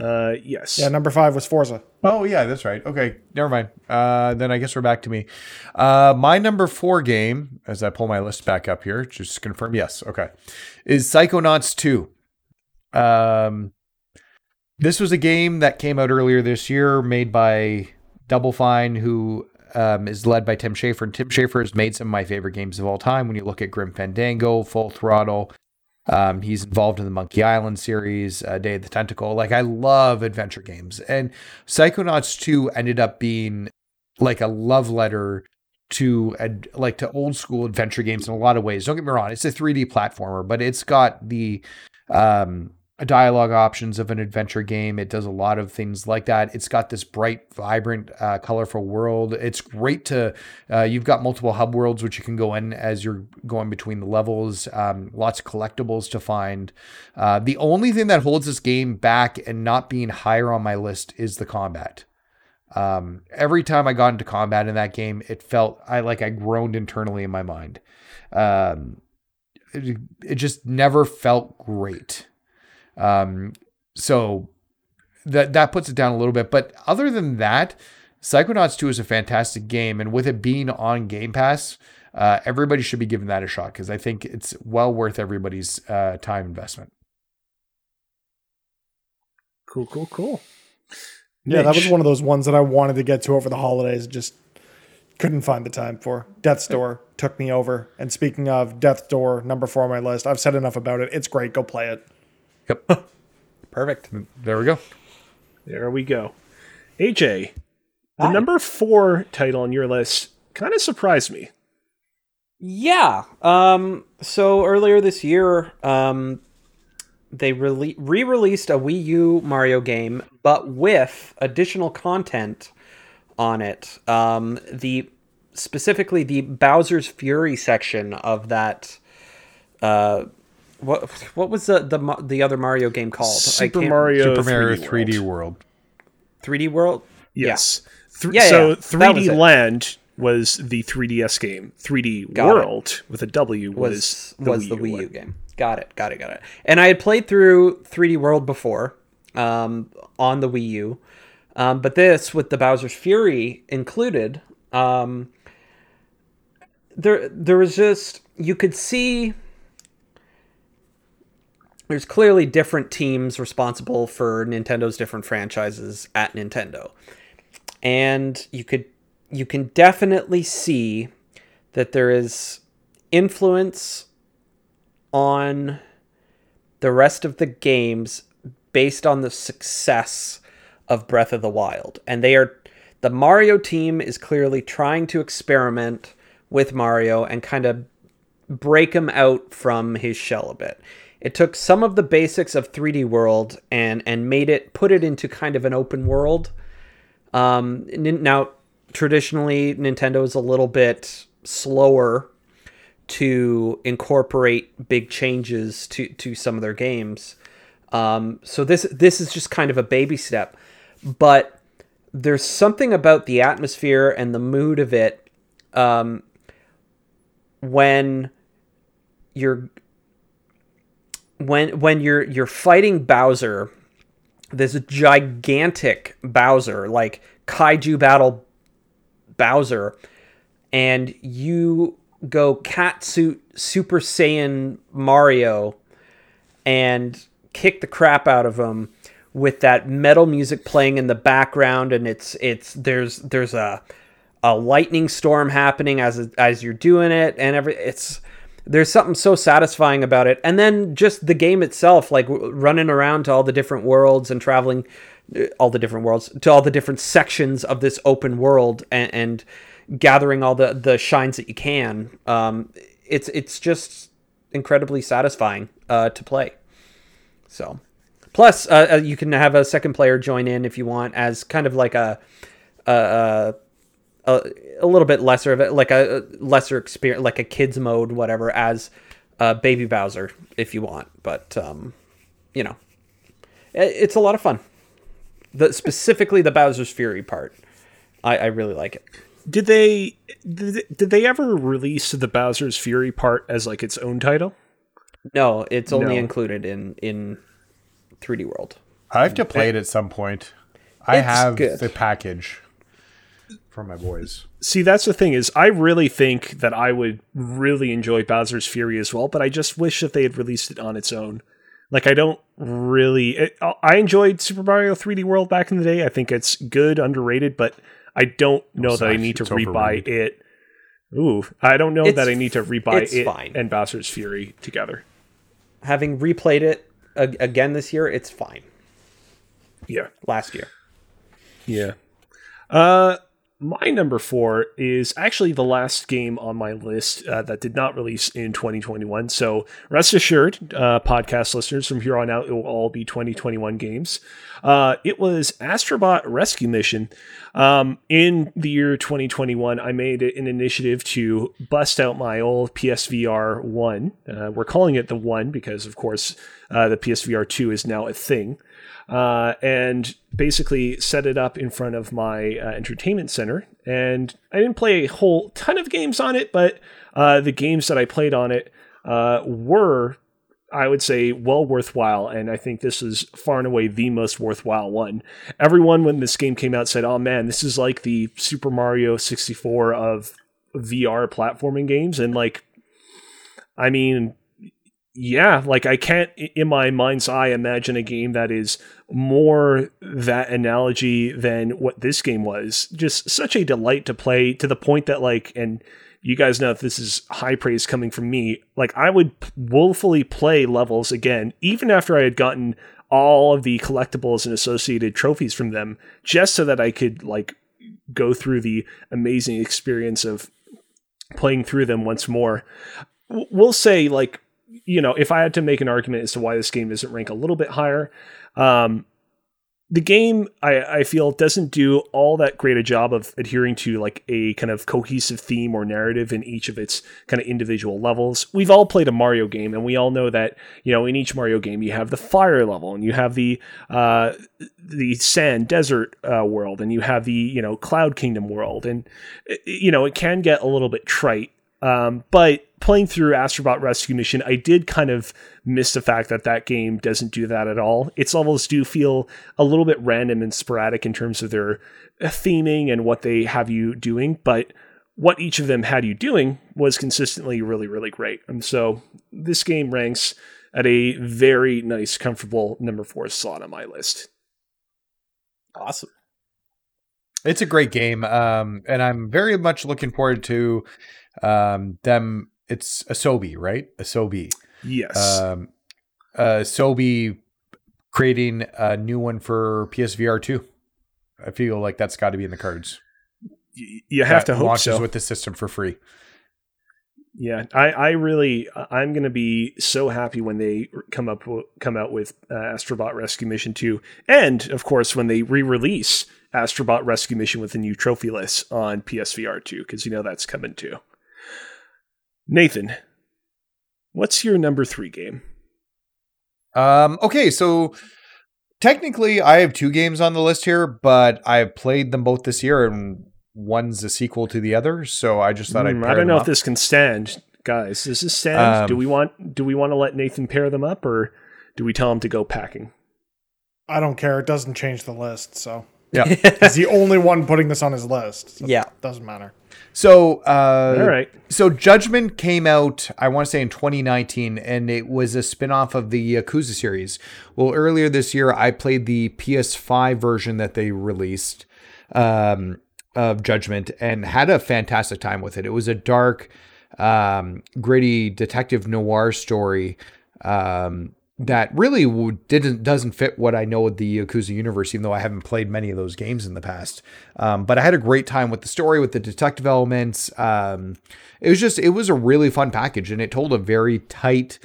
Uh, yes. Yeah, number five was Forza. Oh yeah, that's right. Okay, never mind. Uh, then I guess we're back to me. Uh, my number four game, as I pull my list back up here, just to confirm. Yes, okay, is Psychonauts two. Um, this was a game that came out earlier this year, made by Double Fine, who um, is led by Tim Schafer. And Tim Schafer has made some of my favorite games of all time. When you look at Grim Fandango, Full Throttle, um, he's involved in the Monkey Island series, uh, Day of the Tentacle. Like I love adventure games, and Psychonauts 2 ended up being like a love letter to ad- like to old school adventure games in a lot of ways. Don't get me wrong; it's a 3D platformer, but it's got the um, dialogue options of an adventure game. It does a lot of things like that. It's got this bright, vibrant, uh, colorful world. It's great to, uh, you've got multiple hub worlds which you can go in as you're going between the levels. Um, lots of collectibles to find. Uh, the only thing that holds this game back and not being higher on my list is the combat. Um, every time I got into combat in that game, it felt I like I groaned internally in my mind. Um, it, it just never felt great. Um, so that that puts it down a little bit. But other than that, Psychonauts 2 is a fantastic game, and with it being on Game Pass, uh, everybody should be giving that a shot because I think it's well worth everybody's uh, time investment. Cool, cool, cool. Yeah, that was one of those ones that I wanted to get to over the holidays, just couldn't find the time for. Death's Door took me over. And speaking of Death's Door, number four on my list, I've said enough about it. It's great. Go play it. Yep, [LAUGHS] Perfect. there we go. There we go. AJ, the Hi. number four title on your list kind of surprised me. Yeah. Um, so earlier this year, um, they rele- re-released a Wii U Mario game, but with additional content on it. Um, the specifically the Bowser's Fury section of that. Uh, what what was the the the other Mario game called? Super can't- Mario, Super Mario 3D 3D World. World. 3D World. Yes. Th- Yeah, so yeah, that 3D was. Land was the 3DS game. 3D Got it. World with a W was, was the was Wii the U Wii one. U game. Got it, got it, got it. And I had played through 3D World before um, on the Wii U, um, but this with the Bowser's Fury included, um, there there was just you could see there's clearly different teams responsible for Nintendo's different franchises at Nintendo. And you could you can definitely see that there is influence on the rest of the games based on the success of Breath of the Wild. And they are the Mario team is clearly trying to experiment with Mario and kind of break him out from his shell a bit. It took some of the basics of 3D World and and made it put it into kind of an open world. Um, now, traditionally, Nintendo is a little bit slower to incorporate big changes to to some of their games. Um, so this this is just kind of a baby step, but there's something about the atmosphere and the mood of it um, when you're when when you're you're fighting Bowser, this gigantic Bowser, like kaiju battle Bowser, and you go catsuit Super Saiyan Mario and kick the crap out of him with that metal music playing in the background and it's it's there's there's a a lightning storm happening as as you're doing it and every it's there's something so satisfying about it. And then just the game itself like running around to all the different worlds and traveling uh, all the different worlds to all the different sections of this open world and, and gathering all the the shines that you can um it's it's just incredibly satisfying uh to play. So Plus, uh, uh, you can have a second player join in if you want, as kind of like a a, a, a little bit lesser of it, like a, a lesser experience, like a kids mode, whatever, as uh, Baby Bowser if you want. But um, you know, it, it's a lot of fun. The specifically the Bowser's Fury part, I, I really like it. Did they did they- did they ever release the Bowser's Fury part as like its own title? No, it's only No. included in in 3D World. I have to play it at some point. I It's have good. the package for my boys. See, that's the thing is, I really think that I would really enjoy Bowser's Fury as well, but I just wish that they had released it on its own. Like, I don't really. It, I enjoyed Super Mario 3D World back in the day. I think it's good, underrated, but I don't know that I need to it's rebuy overrated. it. Ooh, I don't know It's that I need to rebuy it's it fine. and Bowser's Fury together. Having replayed it a- again this year, it's fine. Yeah. Last year. Yeah. Uh, my number four is actually the last game on my list uh, that did not release in 2021. So rest assured, uh, podcast listeners, from here on out, it will all be 2021 games. Uh, it was Astrobot Rescue Mission. Um, in the year 2021, I made an initiative to bust out my old PSVR 1. Uh, we're calling it the 1 because, of course, uh, the PSVR 2 is now a thing uh, and basically set it up in front of my uh, entertainment center. And I didn't play a whole ton of games on it, but uh, the games that I played on it uh, were, I would say, well worthwhile. And I think this is far and away the most worthwhile one. Everyone, when this game came out, said, oh man, this is like the Super Mario 64 of VR platforming games. And like, I mean, yeah, like I can't in my mind's eye imagine a game that is more that analogy than what this game was. Just such a delight to play to the point that like and you guys know if this is high praise coming from me, like I would woefully play levels again even after I had gotten all of the collectibles and associated trophies from them just so that I could like go through the amazing experience of playing through them once more. We'll say like you know, if I had to make an argument as to why this game doesn't rank a little bit higher, um, the game I, I feel doesn't do all that great a job of adhering to like a kind of cohesive theme or narrative in each of its kind of individual levels. We've all played a Mario game, and we all know that you know in each Mario game you have the fire level, and you have the uh, the sand desert uh, world, and you have the you know cloud kingdom world, and you know it can get a little bit trite um, but playing through Astrobot Rescue Mission, I did kind of miss the fact that that game doesn't do that at all. Its levels do feel a little bit random and sporadic in terms of their theming and what they have you doing, but what each of them had you doing was consistently really, really great. And so this game ranks at a very nice, comfortable number four slot on my list. Awesome. It's a great game, um, and I'm very much looking forward to um, them. It's Asobi, right? Asobi. Yes. Um, uh, Asobi creating a new one for PSVR two. I feel like that's got to be in the cards. Y- you have That to hope launches so. with the system for free. Yeah, I, I really, I'm going to be so happy when they come up, come out with uh, Astrobot Rescue Mission 2, and of course when they re-release Astrobot Rescue Mission with a new trophy list on PSVR 2, because you know that's coming too. Nathan, what's your number three game? Um, okay, so technically, I have two games on the list here, but I have played them both this year, and one's a sequel to the other. So I just thought I'd. Hmm, pair I don't them know up. if this can stand, guys. Does this stand? Um, do we want, do we want to let Nathan pair them up, or do we tell him to go packing? I don't care. It doesn't change the list. So Yeah. [LAUGHS] he's the only one putting this on his list. So Yeah. it doesn't matter. So, uh, All right. So Judgment came out, I want to say in 2019, and it was a spin-off of the Yakuza series. Well, earlier this year, I played the PS5 version that they released um, of Judgment and had a fantastic time with it. It was a dark, um, gritty detective noir story um, that really didn't doesn't fit what I know of the Yakuza universe, even though I haven't played many of those games in the past. Um, but I had a great time with the story, with the detective elements. Um, it was just it was a really fun package, and it told a very tight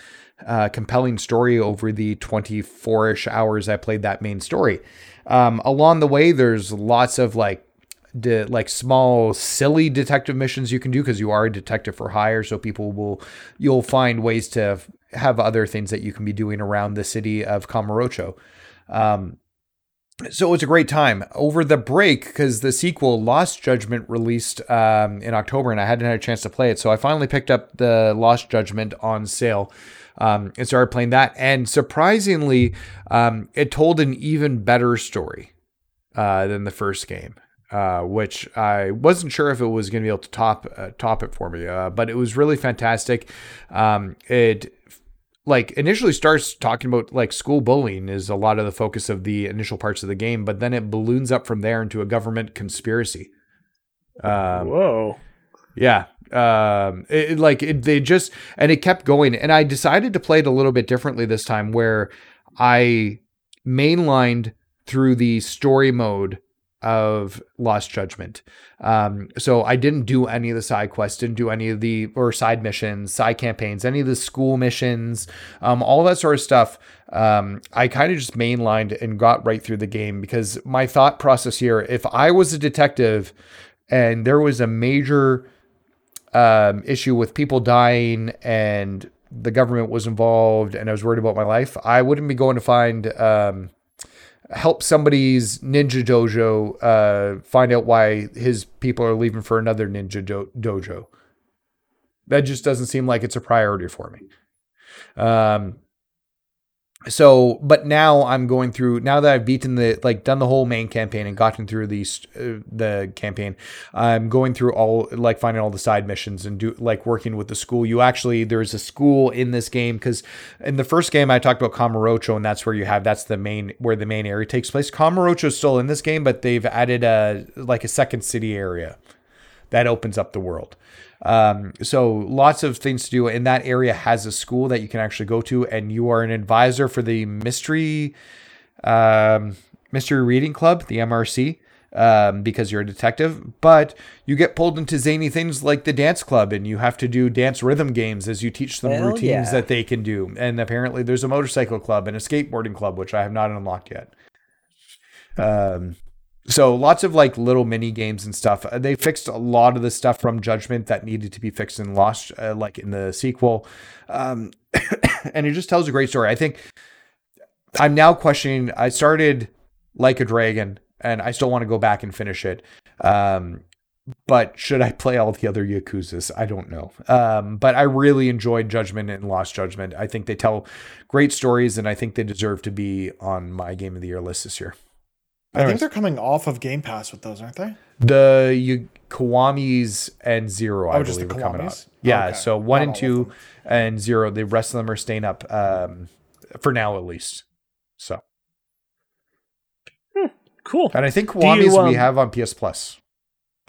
uh, compelling story over the 24 ish hours I played that main story. Um, along the way, there's lots of like de- like small silly detective missions you can do because you are a detective for hire so people will you'll find ways to have other things that you can be doing around the city of Kamurocho. Um, so it was a great time over the break because the sequel Lost Judgment released um, in October and I hadn't had a chance to play it. So I finally picked up the Lost Judgment on sale um, and started playing that. And surprisingly, um, it told an even better story uh, than the first game. Uh, which I wasn't sure if it was going to be able to top uh, top it for me, uh, but it was really fantastic. Um, it like initially starts talking about like school bullying is a lot of the focus of the initial parts of the game, but then it balloons up from there into a government conspiracy. Um, Whoa. yeah. Um, it, it, like it, they just, and it kept going. And I decided to play it a little bit differently this time where I mainlined through the story mode of Lost Judgment. Um, so I didn't do any of the side quests, didn't do any of the or side missions, side campaigns, any of the school missions, um, all that sort of stuff. Um, I kind of just mainlined and got right through the game because my thought process here, if I was a detective and there was a major um, issue with people dying and the government was involved and I was worried about my life, I wouldn't be going to find um, help somebody's ninja dojo uh, find out why his people are leaving for another ninja do- dojo. That just doesn't seem like it's a priority for me. Um, so, but now I'm going through now that I've beaten the like done the whole main campaign and gotten through the uh, the campaign. I'm going through all like finding all the side missions and do like working with the school. You actually there's a school in this game because in the first game I talked about Kamurocho and that's where you have that's the main where the main area takes place. Kamurocho is still in this game, but they've added a like a second city area that opens up the world. Um, so lots of things to do. And that area has a school that you can actually go to, and you are an advisor for the mystery, um, mystery reading club, the MRC. Um, because you're a detective, but you get pulled into zany things like the dance club, and you have to do dance rhythm games as you teach them Hell routines yeah. that they can do. And apparently, there's a motorcycle club and a skateboarding club, which I have not unlocked yet. Um, so lots of like little mini games and stuff. Uh, They fixed a lot of the stuff from Judgment that needed to be fixed in Lost, uh, like in the sequel, um, [COUGHS] and it just tells a great story. I think I'm now questioning. I started like a dragon, and I still want to go back and finish it. Um, but should I play all the other Yakuza's? I don't know. Um, but I really enjoyed Judgment and Lost Judgment. I think they tell great stories, and I think they deserve to be on my Game of the Year list this year. I think they're coming off of Game Pass with those, aren't they? The you, Kiwamis and Zero, I Oh, just believe, the are coming up. Yeah, Okay. so one Not and two and Zero, the rest of them are staying up um, for now at least. So, Cool. and I think you, um, we have on PS Plus.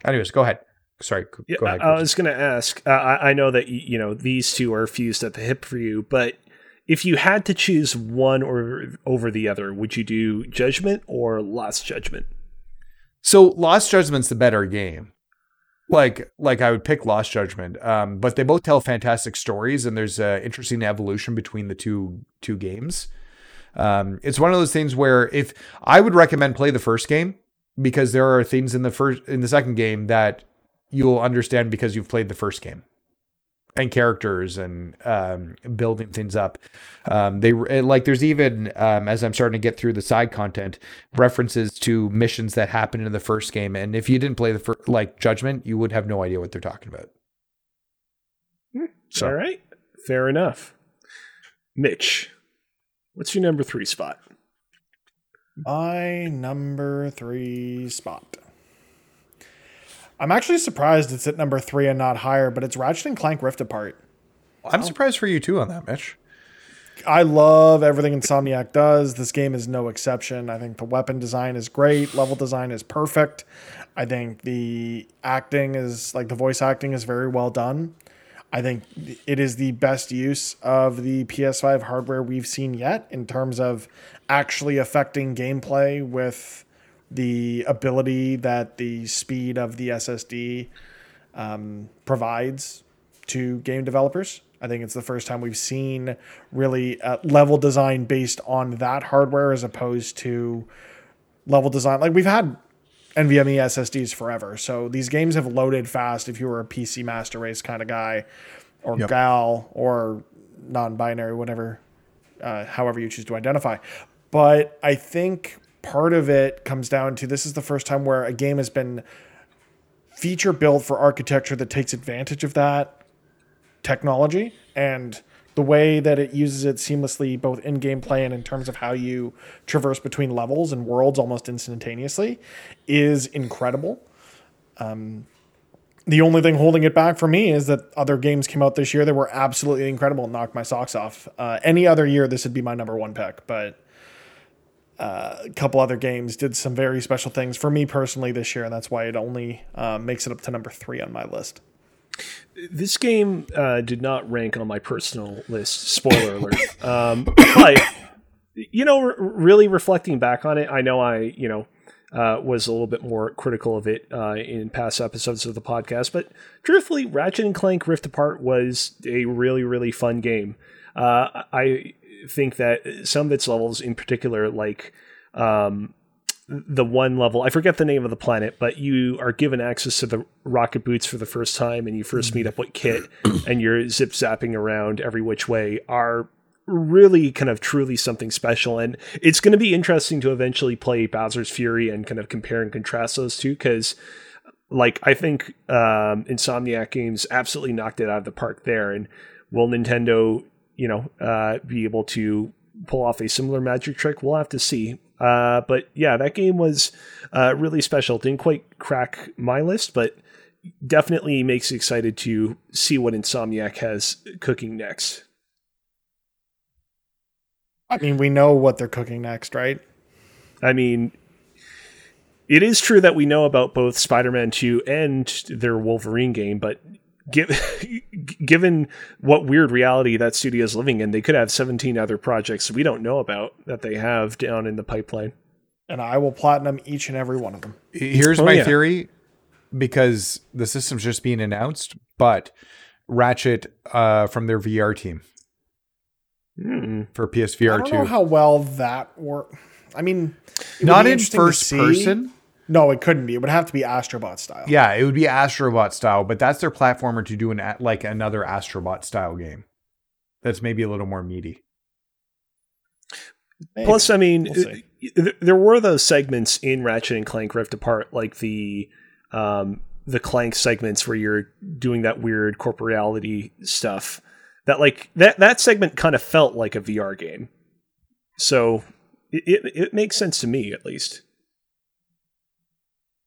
Anyways, go ahead. Sorry, go Yeah, ahead. I, I was going to ask. Uh, I, I know that you know these two are fused at the hip for you, but if you had to choose one or over the other, would you do Judgment or Lost Judgment? So Lost Judgment's the better game. Like like I would pick Lost Judgment, um, but they both tell fantastic stories, and there's an interesting evolution between the two two games. Um, it's one of those things where if I would recommend play the first game because there are things in the first in the second game that you'll understand because you've played the first game and characters and um, building things up. Um, they like there's even um, as I'm starting to get through the side content references to missions that happened in the first game, and if you didn't play the first like Judgment, you would have no idea what they're talking about. So All right, fair enough. Mitch, what's your number three spot? My number three spot. I'm actually surprised it's at number three and not higher, but it's Ratchet and Clank Rift Apart. I'm surprised for you too on that, Mitch. I love everything Insomniac does. This game is no exception. I think the weapon design is great, level design is perfect. I think the acting is like the voice acting is very well done. I think it is the best use of the PS5 hardware we've seen yet in terms of actually affecting gameplay with the ability that the speed of the SSD um, provides to game developers. I think it's the first time we've seen really uh, level design based on that hardware as opposed to level design. Like we've had NVMe SSDs forever, so these games have loaded fast. If you were a PC master race kind of guy, or Yep. gal, or non-binary, whatever, uh, however you choose to identify. But I think part of it comes down to this is the first time where a game has been feature built for architecture that takes advantage of that technology and the way that it uses it seamlessly both in gameplay and in terms of how you traverse between levels and worlds almost instantaneously is incredible. Um, the only thing holding it back for me is that other games came out this year that were absolutely incredible and knocked my socks off. Uh, any other year, this would be my number one pick, but uh, a couple other games did some very special things for me personally this year, and that's why it only uh, makes it up to number three on my list. This game uh, did not rank on my personal list. Spoiler alert. [LAUGHS] Um, but you know, r- really reflecting back on it, I know I you know uh, was a little bit more critical of it uh, in past episodes of the podcast. But truthfully, Ratchet and Clank Rift Apart was a really really fun game. Uh, I think that some of its levels, in particular, like um, the one level i forget the name of the planet but you are given access to the rocket boots for the first time and you first meet up with kit and you're zip zapping around every which way are really kind of truly something special. And it's going to be interesting to eventually play bowser's fury and kind of compare and contrast those two because like i think um, insomniac games absolutely knocked it out of the park there and will nintendo you know uh, be able to pull off a similar magic trick we'll have to see uh, but yeah, that game was uh, really special. Didn't quite crack my list, but definitely makes me excited to see what Insomniac has cooking next. I mean, we know what they're cooking next, right? I mean, it is true that we know about both Spider-Man 2 and their Wolverine game, but give, [LAUGHS] given what weird reality that studio is living in, they could have 17 other projects we don't know about that they have down in the pipeline. And I will platinum each and every one of them. Here's Oh, my yeah. theory because the system's just being announced, but Ratchet uh, from their VR team Hmm. for I PSVR don't know how well that work. I mean, Not in first person. No, it couldn't be. It would have to be Astrobot style. Yeah, it would be Astrobot style, but that's their platformer to do an like another Astrobot style game. That's maybe a little more meaty. Maybe. Plus, I mean, We'll there were those segments in Ratchet and Clank Rift Apart, like the um, the Clank segments where you're doing that weird corporeality stuff. That like that that segment kind of felt like a VR game. So it, it, it makes sense to me, at least.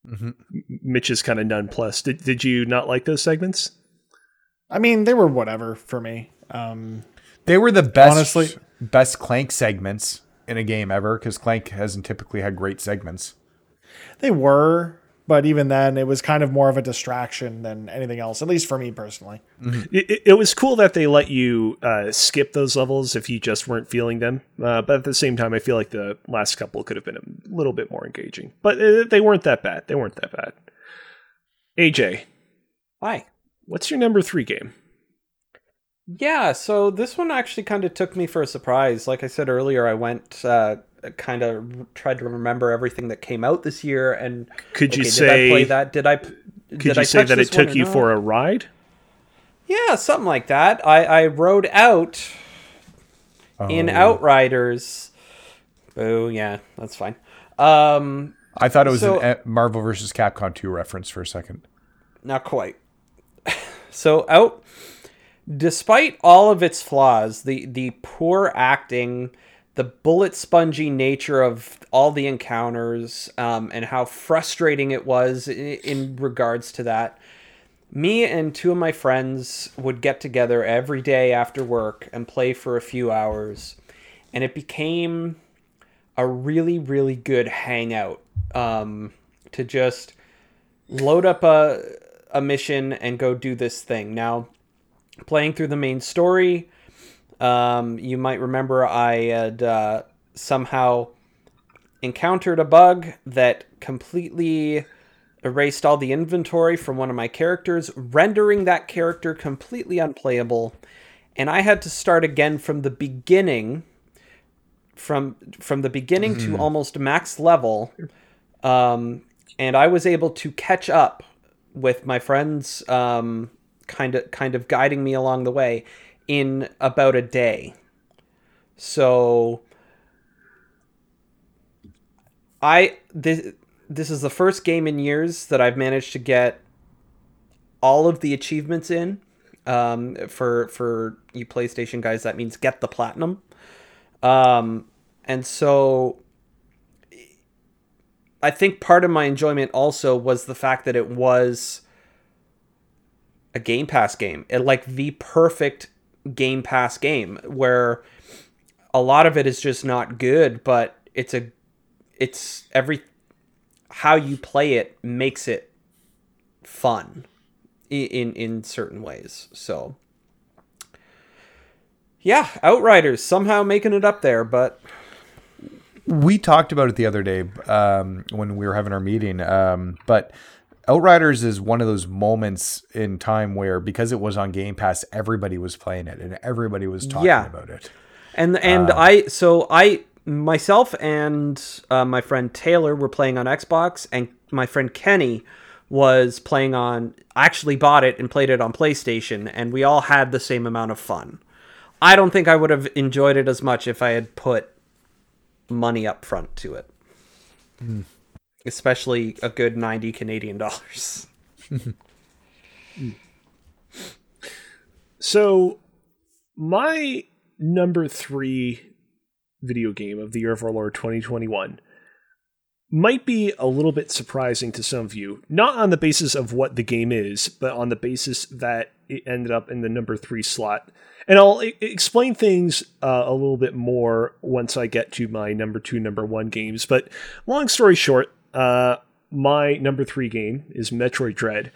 Mhm. Mitch is kind of nonplussed. Did, did you not like those segments? I mean, they were whatever for me. Um, They were the best Honestly- best Clank segments in a game ever because Clank hasn't typically had great segments. they were, but even then, it was kind of more of a distraction than anything else. At least for me personally. It, it, it was cool that they let you uh, skip those levels if you just weren't feeling them. Uh, but at the same time, I feel like the last couple could have been a little bit more engaging. But uh, they weren't that bad. They weren't that bad. AJ, Hi. what's your number three game? Yeah, so this one actually kind of took me for a surprise. Like I said earlier, I went uh, kind of tried to remember everything that came out this year, and Could you okay, say did I play that? Did I? Could did you I say that it took you not? for a ride? Yeah, something like that. I I rode out in Oh. Outriders. Oh yeah, that's fine. Um, I thought it was So- an a Marvel vs. Capcom 2 reference for a second. Not quite. [LAUGHS] so out despite all of its flaws, the the poor acting, the bullet spongy nature of all the encounters, um, and how frustrating it was in, in regards to that. Me and two of my friends would get together every day after work and play for a few hours, and it became a really really good hangout um, to just load up a a mission and go do this thing. Now, playing through the main story, um, you might remember I had uh, somehow encountered a bug that completely erased all the inventory from one of my characters, rendering that character completely unplayable. and I had to start again from the beginning, from from the beginning to almost max level, um, and I was able to catch up with my friends, um, kind of kind of guiding me along the way in about a day. So I this this is the first game in years that I've managed to get all of the achievements in. Um, for for you PlayStation guys, that means get the platinum. Um, and so I think part of my enjoyment also was the fact that it was a Game Pass game, it, like the perfect Game Pass game, where a lot of it is just not good, but it's a it's every how you play it makes it fun in in certain ways. So yeah, Outriders somehow making it up there, but we talked about it the other day um, when we were having our meeting. Um, but Outriders is one of those moments in time where because it was on Game Pass, everybody was playing it and everybody was talking Yeah. about it. And and I so I myself and uh, my friend Taylor were playing on Xbox, and my friend Kenny was playing on. Actually, bought it and played it on PlayStation, and we all had the same amount of fun. I don't think I would have enjoyed it as much if I had put money up front to it, especially a good ninety Canadian dollars. [LAUGHS] So, my number three video game of the Year of Our Lord 2021 might be a little bit surprising to some of you, not on the basis of what the game is, but on the basis that it ended up in the number three slot. And I'll e- explain things uh, a little bit more once I get to my number two, number one games. But long story short, uh, my number three game is Metroid Dread.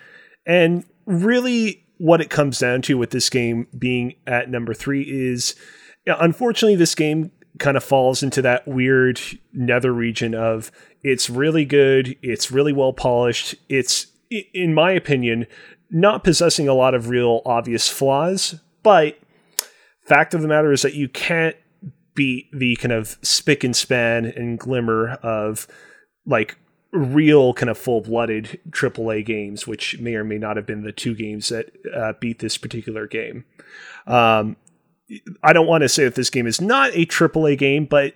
And really, what it comes down to with this game being at number three is unfortunately, this game kind of falls into that weird nether region of it's really good, it's really well polished, it's, in my opinion, not possessing a lot of real obvious flaws, but fact of the matter is that you can't beat the kind of spick and span and glimmer of like real kind of full-blooded AAA games, which may or may not have been the two games that uh, beat this particular game. Um, I don't want to say that this game is not a AAA game, but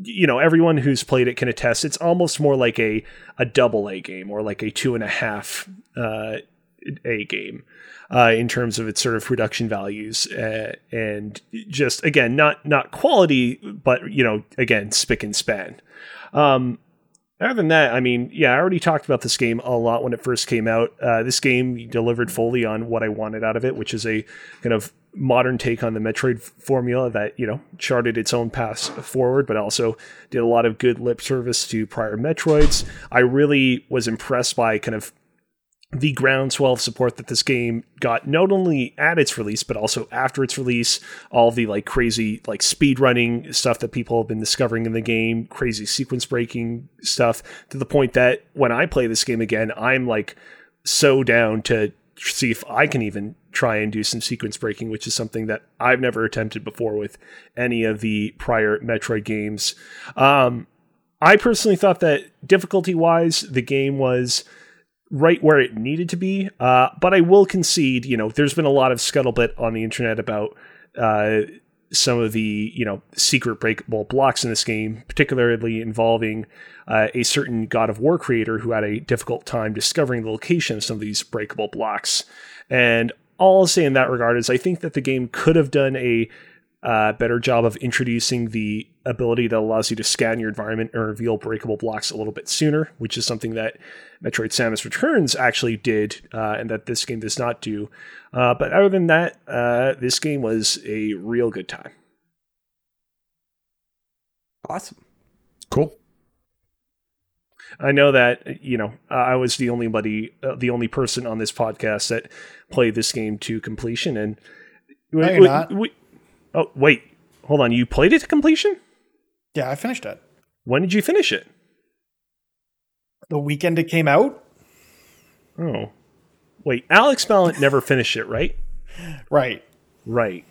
you know everyone who's played it can attest. It's almost more like a a double A game or like a two and a half uh, A game uh, in terms of its sort of production values uh, and just again not not quality, but you know again spick and span. Um, other than that, I mean, yeah, I already talked about this game a lot when it first came out. Uh, this game delivered fully on what I wanted out of it, which is a kind of modern take on the Metroid formula that, you know, charted its own path forward, but also did a lot of good lip service to prior Metroids. I really was impressed by kind of the groundswell of support that this game got not only at its release but also after its release. All the like crazy like speed running stuff that people have been discovering in the game crazy sequence breaking stuff to the point that when i play this game again i'm like so down to see if i can even try and do some sequence breaking which is something that i've never attempted before with any of the prior metroid games. Um i personally thought that difficulty wise the game was right where it needed to be. Uh, but I will concede, you know, there's been a lot of scuttlebutt on the internet about uh, some of the, you know, secret breakable blocks in this game, particularly involving uh, a certain God of War creator who had a difficult time discovering the location of some of these breakable blocks. And all I'll say in that regard is I think that the game could have done a uh, better job of introducing the ability that allows you to scan your environment and reveal breakable blocks a little bit sooner, which is something that Metroid Samus Returns actually did, uh, and that this game does not do. Uh, but other than that, uh, this game was a real good time. Awesome. Cool. I know that you know uh, I was the only buddy, uh, the only person on this podcast that played this game to completion, and we, No, you're we- not. we- oh wait, hold on, you played it to completion? Yeah, I finished it. When did you finish it? The weekend it came out. Oh, wait, Alex Ballant never finished it, right? Right. Right.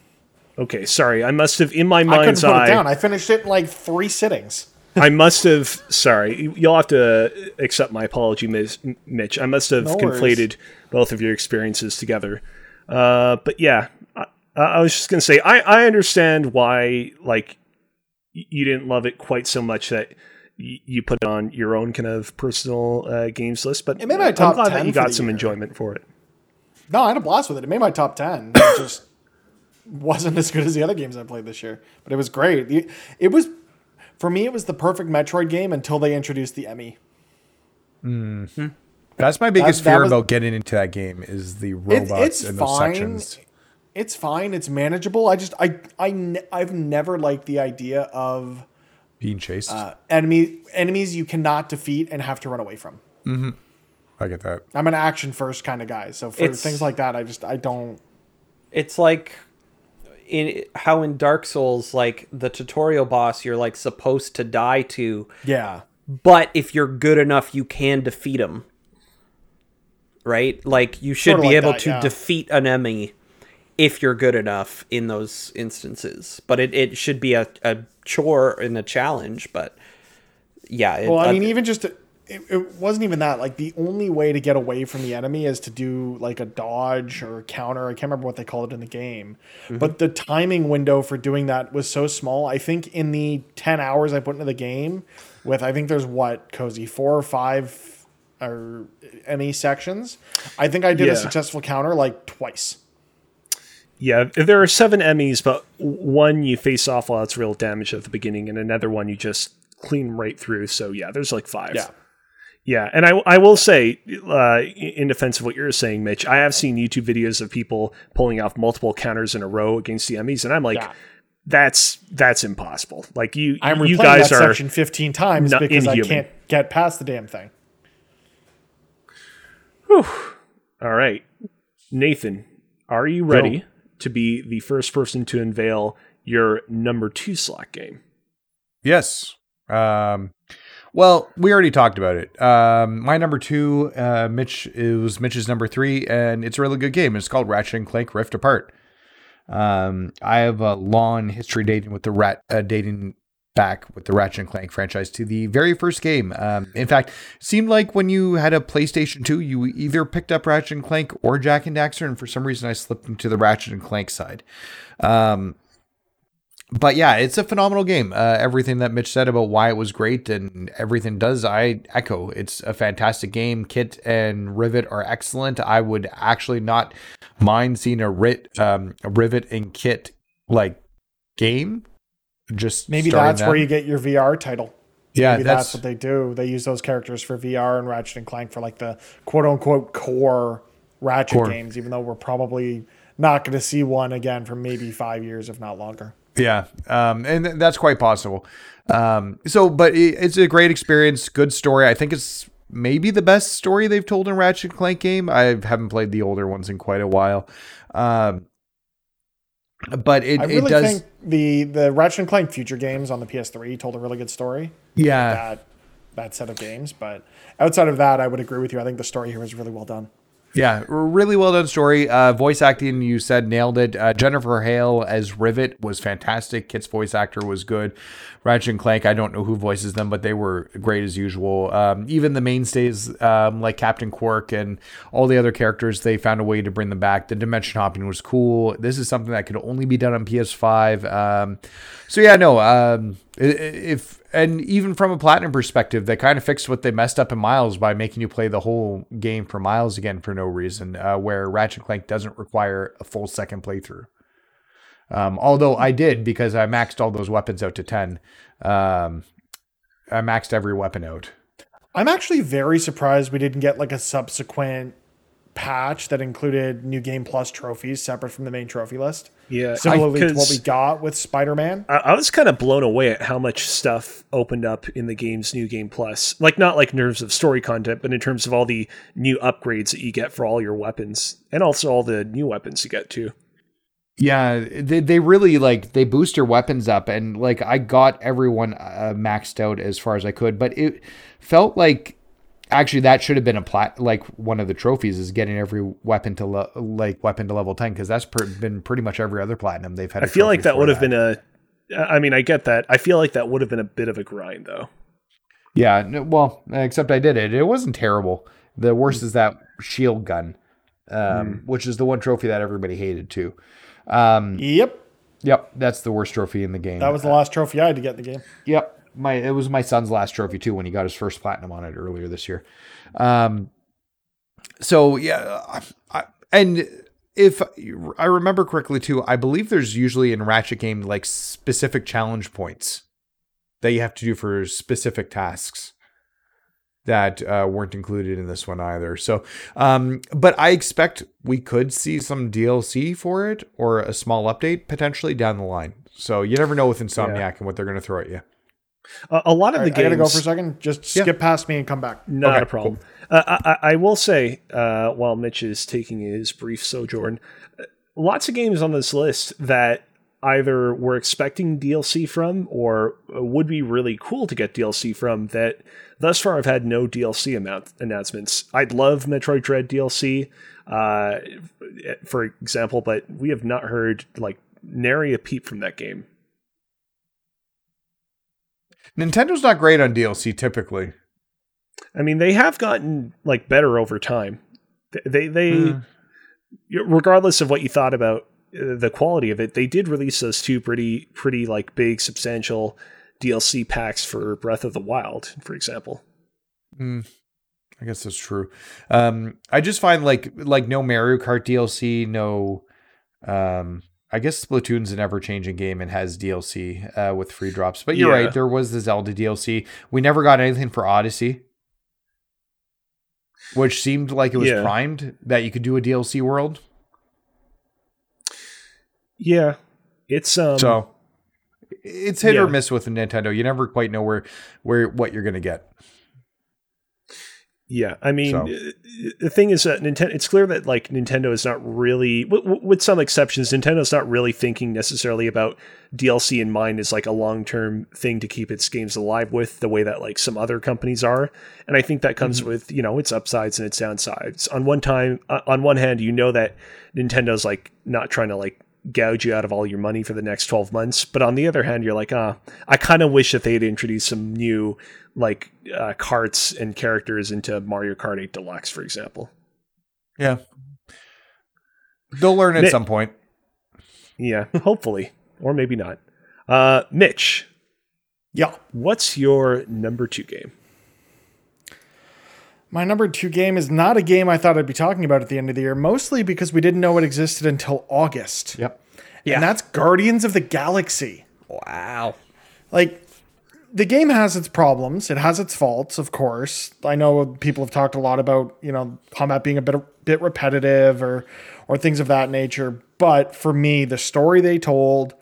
Okay, sorry. I must have in my I couldn't mind's put it eye. down. I finished it in like three sittings. [LAUGHS] I must have. Sorry, you'll have to accept my apology, Ms. Mitch. I must have No conflated both of your experiences together. Uh, but yeah, I, I was just gonna say I, I understand why like you didn't love it quite so much that you put it on your own kind of personal uh, games list. But It made my I'm top glad 10 that you got some year. enjoyment for it. No, I had a blast with it. It made my top ten. It just wasn't as good as the other games I played this year, but it was great. It was for me. It was the perfect Metroid game until they introduced the Emmy. That's my biggest that fear was- about getting into that game is the It, robots it's in those fine. sections. It's fine. It's manageable. I just I I ne- I've never liked the idea of Being chased. uh, enemy enemies you cannot defeat and have to run away from. Mm-hmm. I get that. I'm an action first kind of guy, so for It's- things like that, I just I don't. It's like in how in Dark Souls, like the tutorial boss, you're like supposed to die to, Yeah, but if you're good enough, you can defeat him. Right? Like you should Sorta be like able that, to yeah. defeat an enemy if you're good enough in those instances. But it, it should be a, a chore and a challenge. But yeah, it, Well, I uh, mean, even just it, it wasn't even that. Like the only way to get away from the enemy is to do like a dodge or a counter. I can't remember what they called it in the game, Mm-hmm. but the timing window for doing that was so small. I think in the ten hours I put into the game, with I think there's what cozy four or five or any sections. I think I did Yeah. a successful counter like twice. Yeah, there are seven Emmys, but one you face off while it's real damage at the beginning, and another one you just clean right through. So yeah, there's like five. Yeah. Yeah, and I, I will say, uh, in defense of what you're saying, Mitch, I have seen YouTube videos of people pulling off multiple counters in a row against the Emmys, and I'm like, Yeah. that's that's impossible. Like you, I'm you replaying guys that are section 15 times not because inhuman. I can't get past the damn thing. Whew. all right. Nathan, are you ready to be the first person to unveil your number two slot game? Yes. Um, well, we already talked about it. Um, my number two, uh, Mitch, it was Mitch's number three, and it's a really good game. It's called Ratchet and Clank Rift Apart. Um, I have a long history dating with the rat, uh, dating back with the Ratchet and Clank franchise to the very first game. Um, in fact, seemed like when you had a PlayStation 2, you either picked up Ratchet and Clank or Jak and Daxter, and for some reason I slipped into the Ratchet and Clank side. Um, but yeah, it's a phenomenal game. Uh, everything that Mitch said about why it was great and everything does, I echo. It's a fantastic game. Kit and Rivet are excellent. I would actually not mind seeing a um, a Rivet and Kit like game. Just Maybe that's where you get your VR title. yeah, Maybe that's, that's, what they do. They use those characters for VR and Ratchet and Clank for like the quote unquote core Ratchet Core. games, even though we're probably not going to see one again for maybe five years, if not longer. Yeah, um, and th- that's quite possible. Um, so, but it, it's a great experience, good story. I think it's maybe the best story they've told in Ratchet and Clank game. I haven't played the older ones in quite a while, um, but it, I really it does. think the the Ratchet and Clank future games on the PS3 told a really good story. yeah, That that set of games, but outside of that, I would agree with you. I think the story here was really well done. Yeah, really well done story. Uh, voice acting, you said nailed it. Uh, Jennifer Hale as Rivet was fantastic. Kit's voice actor was good. Ratchet and Clank, I don't know who voices them, but they were great as usual. Um, even the mainstays um, like Captain Quark and all the other characters, they found a way to bring them back. The dimension hopping was cool. This is something that could only be done on PS5. Um, so yeah, no. Um, if and even from a platinum perspective, they kind of fixed what they messed up in Miles by making you play the whole game for Miles again for no reason. Uh, where Ratchet and Clank doesn't require a full second playthrough. Um, although I did because I maxed all those weapons out to ten. Um, I maxed every weapon out. I'm actually very surprised we didn't get like a subsequent patch that included new game plus trophies separate from the main trophy list. Yeah, Similarly to what 'cause- we got with Spider-Man. I, I was kind of blown away at how much stuff opened up in the game's new game plus. Like not like in terms of story content, but in terms of all the new upgrades that you get for all your weapons, and also all the new weapons you get too. Yeah, they, they really like they boost your weapons up, and like I got everyone uh, maxed out as far as I could, but it felt like actually that should have been a plat like one of the trophies is getting every weapon to le- like weapon to level 10 because that's per- been pretty much every other platinum they've had I feel like that would have been a. I mean, I get that. I feel like that would have been a bit of a grind, though. yeah no, well except i did it it wasn't terrible the worst is that shield gun um, which is the one trophy that everybody hated too um, Yep. yep that's the worst trophy in the game That was the last trophy I had to get in the game. Yep. My it was my son's last trophy too when he got his first platinum on it earlier this year. Um so yeah, I, I, and if I remember correctly too, I believe there's usually in Ratchet game like specific challenge points that you have to do for specific tasks that uh, weren't included in this one either. So, um, but I expect we could see some DLC for it or a small update potentially down the line. So you never know with Insomniac and what they're going to throw at you. A, a lot of All the right, I gotta go for a second. Just Yeah. skip past me and come back. Not Okay, a problem. Uh, I, I I will say, uh, while Mitch is taking his brief sojourn, uh, lots of games on this list that either we're expecting DLC from or uh, would be really cool to get DLC from that thus far I've had no DLC amount announcements. I'd love Metroid Dread DLC, uh, for example, but we have not heard like nary a peep from that game. Nintendo's not great on DLC typically. I mean, they have gotten like better over time. They they, regardless of what you thought about the quality of it, they did release those two pretty pretty like big substantial DLC packs for Breath of the Wild, for example. I guess that's true. Um, I just find like like no Mario Kart DLC, no. Um, I guess Splatoon's an ever changing game and has DLC uh, with free drops. But you're Yeah. right, there was the Zelda DLC. We never got anything for Odyssey, which seemed like it was Yeah. primed that you could do a DLC world. Yeah, it's um. so it's hit yeah. or miss with Nintendo. You never quite know where where what you're gonna get. Yeah, I mean, So. the thing is that Nintendo. It's clear that like Nintendo is not really, w- w- with some exceptions, Nintendo's not really thinking necessarily about DLC in mind as like a long term thing to keep its games alive with, the way that like some other companies are. And I think that comes with you know its upsides and its downsides. On one time, uh, on one hand, you know that Nintendo's like not trying to like gouge you out of all your money for the next 12 months. But on the other hand you're like ah i kind of wish that they'd introduce some new like uh, carts and characters into mario kart 8 deluxe for example. Yeah, they'll learn at Mi- some point. yeah hopefully. [LAUGHS] Or maybe not. Uh mitch. Yeah. what's your number two game My number two game is not a game I thought I'd be talking about at the end of the year, mostly because we didn't know it existed until August. Yep. Yeah. And that's Guardians of the Galaxy. Wow. Like, the game has its problems. It has its faults, of course. I know people have talked a lot about, you know, combat being a bit bit repetitive or or things of that nature. But for me, the story they told,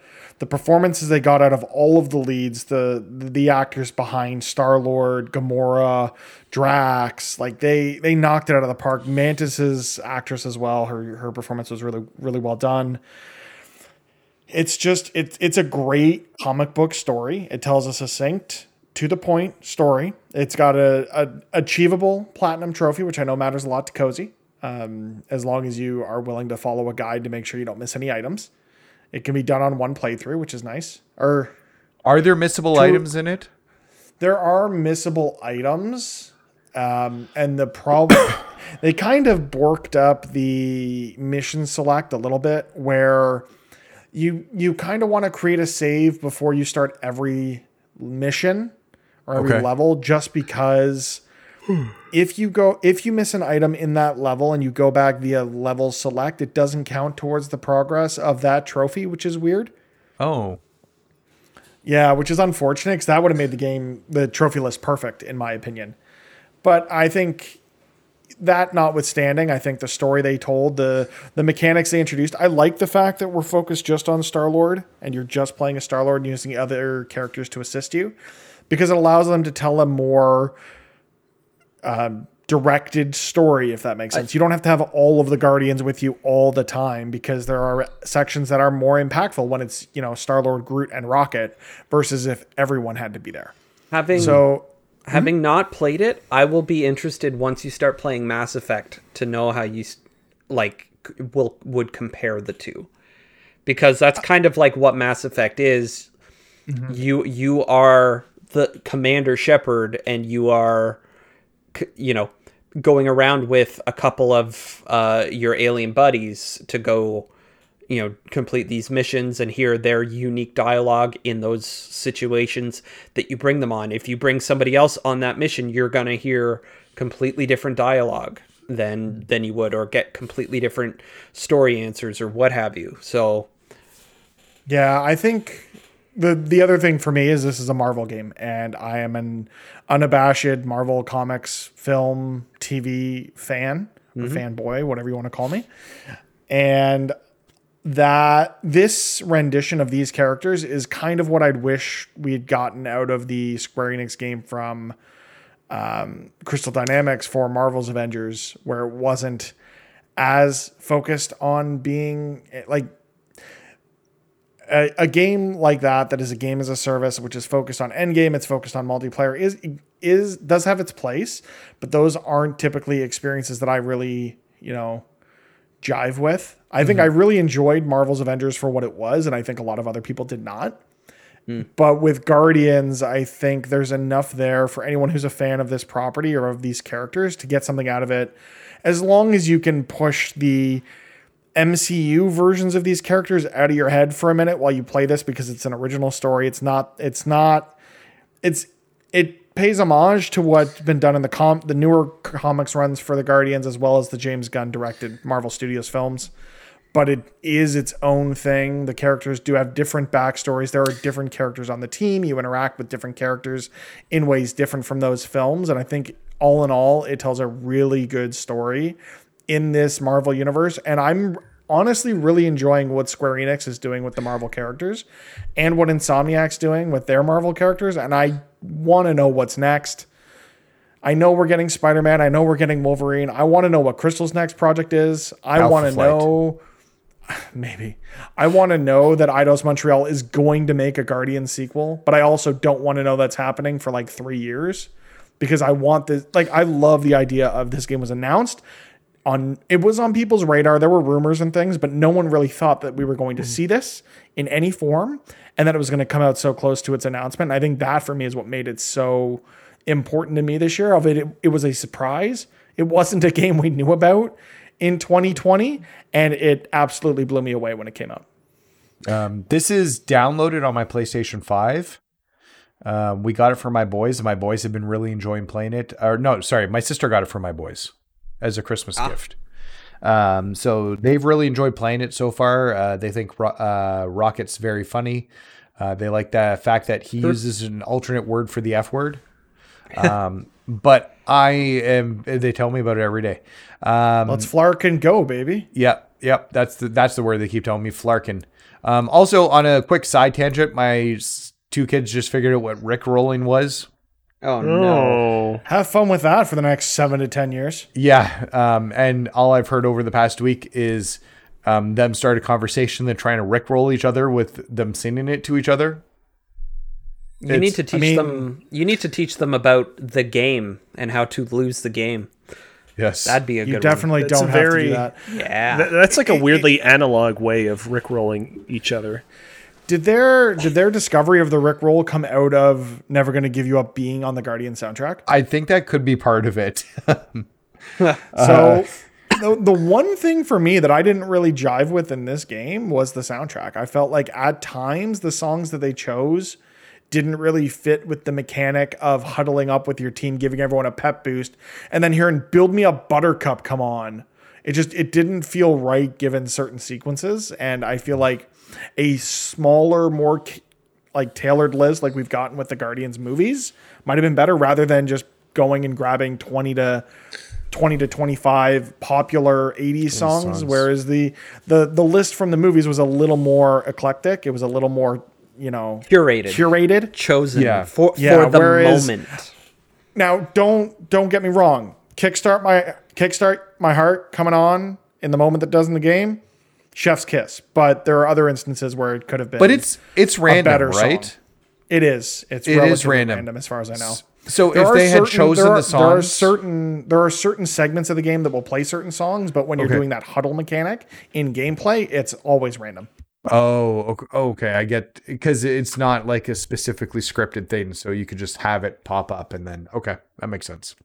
the performances they got out of all of the leads, the the actors behind Star Lord, Gamora, Drax, like they they knocked it out of the park. Mantis's actress as well. Her her performance was really really well done it's just it's it's a great comic book story. It tells a succinct, to the point story. It's got a, a achievable platinum trophy, which I know matters a lot to Cozy. Um, as long as you are willing to follow a guide to make sure you don't miss any items, it can be done on one playthrough, which is nice. Or Are there missable items in it? there are missable items um, and the problem [COUGHS] they kind of borked up the mission select a little bit where you you kind of want to create a save before you start every mission or every Okay. level just because [SIGHS] if you go if you miss an item in that level and you go back via level select it doesn't count towards the progress of that trophy which is weird Oh, yeah, which is unfortunate because that would have made the game, the trophy list perfect, in my opinion. But I think that notwithstanding, I think the story they told, the the mechanics they introduced, I like the fact that we're focused just on Star Lord and you're just playing a Star Lord and using other characters to assist you, because it allows them to tell a more um, directed story, if that makes sense. you don't have to have all of the Guardians with you all the time because there are sections that are more impactful when it's, you know, Star Lord, Groot, and Rocket versus if everyone had to be there. Having So having not played it, I will be interested once you start playing Mass Effect to know how you like will would compare the two. Because that's kind of like what Mass Effect is. You you are the commander Shepard and you are you know going around with a couple of uh, your alien buddies to go you know complete these missions and hear their unique dialogue in those situations that you bring them on. If you bring somebody else on that mission you're going to hear completely different dialogue than than you would or get completely different story answers or what have you. So Yeah, I think the the other thing for me is this is a Marvel game, and I am an unabashed Marvel comics, film, TV fan or fanboy, whatever you want to call me, and that this rendition of these characters is kind of what I'd wish we had gotten out of the Square Enix game from um, Crystal Dynamics for Marvel's Avengers, where it wasn't as focused on being like a, a game like that that is a game as a service which is focused on endgame it's focused on multiplayer is is does have its place but those aren't typically experiences that i really you know jive with. I think mm-hmm. i really enjoyed marvel's avengers for what it was and i think a lot of other people did not. Hmm. But with guardians i think there's enough there for anyone who's a fan of this property or of these characters to get something out of it. As long as you can push the MCU versions of these characters out of your head for a minute while you play this because it's an original story. It's not it's not it's it pays homage to what's been done in the com the newer comics runs for the Guardians as well as the James Gunn directed Marvel Studios films. But it is its own thing. The characters do have different backstories. There are different characters on the team. You interact with different characters in ways different from those films. And I think all in all, it tells a really good story in this Marvel universe. And I'm honestly really enjoying what Square Enix is doing with the Marvel characters and what Insomniac's doing with their Marvel characters. And I want to know what's next. I know we're getting Spider Man. I know we're getting Wolverine. I want to know what Crystal's next project is. I want to know. [LAUGHS] Maybe. I want to know that Eidos Montreal is going to make a Guardian sequel, but I also don't want to know that's happening for like three years because I want this. Like, I love the idea of this game was announced on it was on people's radar. There were rumors and things, but no one really thought that we were going to see this in any form and that it was going to come out so close to its announcement. And I think that for me is what made it so important to me this year. Of it, it, it was a surprise. It wasn't a game we knew about in 2020, and it absolutely blew me away when it came out. Um, this is downloaded on my PlayStation 5. Um, we got it for my boys, and my boys have been really enjoying playing it. Or no, sorry, my sister got it for my boys as a Christmas gift. Um, so they've really enjoyed playing it so far. Uh, they think Ro- uh, Rocket's very funny. Uh, they like the fact that he uses an alternate word for the F word. Um, [LAUGHS] but I am. They tell me about it every day. Um, Let's flark and go, baby. Yep, yep. That's the that's the word they keep telling me, flarkin. Um, also, on a quick side tangent, my two kids just figured out what Rick rolling was. Oh no Oh, Have fun with that for the next seven to 10 years. Yeah, um, and all I've heard over the past week is um, them start a conversation. They're trying to rickroll each other with them singing it to each other. you need to teach mean- them you need to teach them about the game and how to lose the game Yes, that'd be a You good definitely That's don't a have to do that. one. yeah Th- that's like a [LAUGHS] weirdly analog way of rickrolling each other. Did their did their discovery of the Rick roll come out of Never Gonna Give You Up being on the Guardian soundtrack? I think that could be part of it. [LAUGHS] So the, the one thing for me that I didn't really jive with in this game was the soundtrack. I felt like at times the songs that they chose didn't really fit with the mechanic of huddling up with your team, giving everyone a pep boost, and then hearing "Build Me a Buttercup" come on. It just it didn't feel right given certain sequences, and I feel like a smaller, more like tailored list like we've gotten with the Guardians movies might have been better rather than just going and grabbing 20 to 20 to 25 popular 80s songs, songs. whereas the the the list from the movies was a little more eclectic it was a little more you know Curated. curated chosen Yeah. for Yeah, for the whereas- moment now don't don't get me wrong kickstart my kickstart my heart coming on in the moment that does in the game chef's kiss but there are other instances where it could have been but it's it's random, better right? song. It is. It's It is random. random. as far as I know. So There if are they had certain- chosen there are, the there are certain there are certain segments of the game that will play certain songs, but when you're Okay. doing that huddle mechanic in gameplay, it's always random. oh, ok- okay, I get because it's not like a specifically scripted thing, so you could just have it pop up and then okay, that makes sense.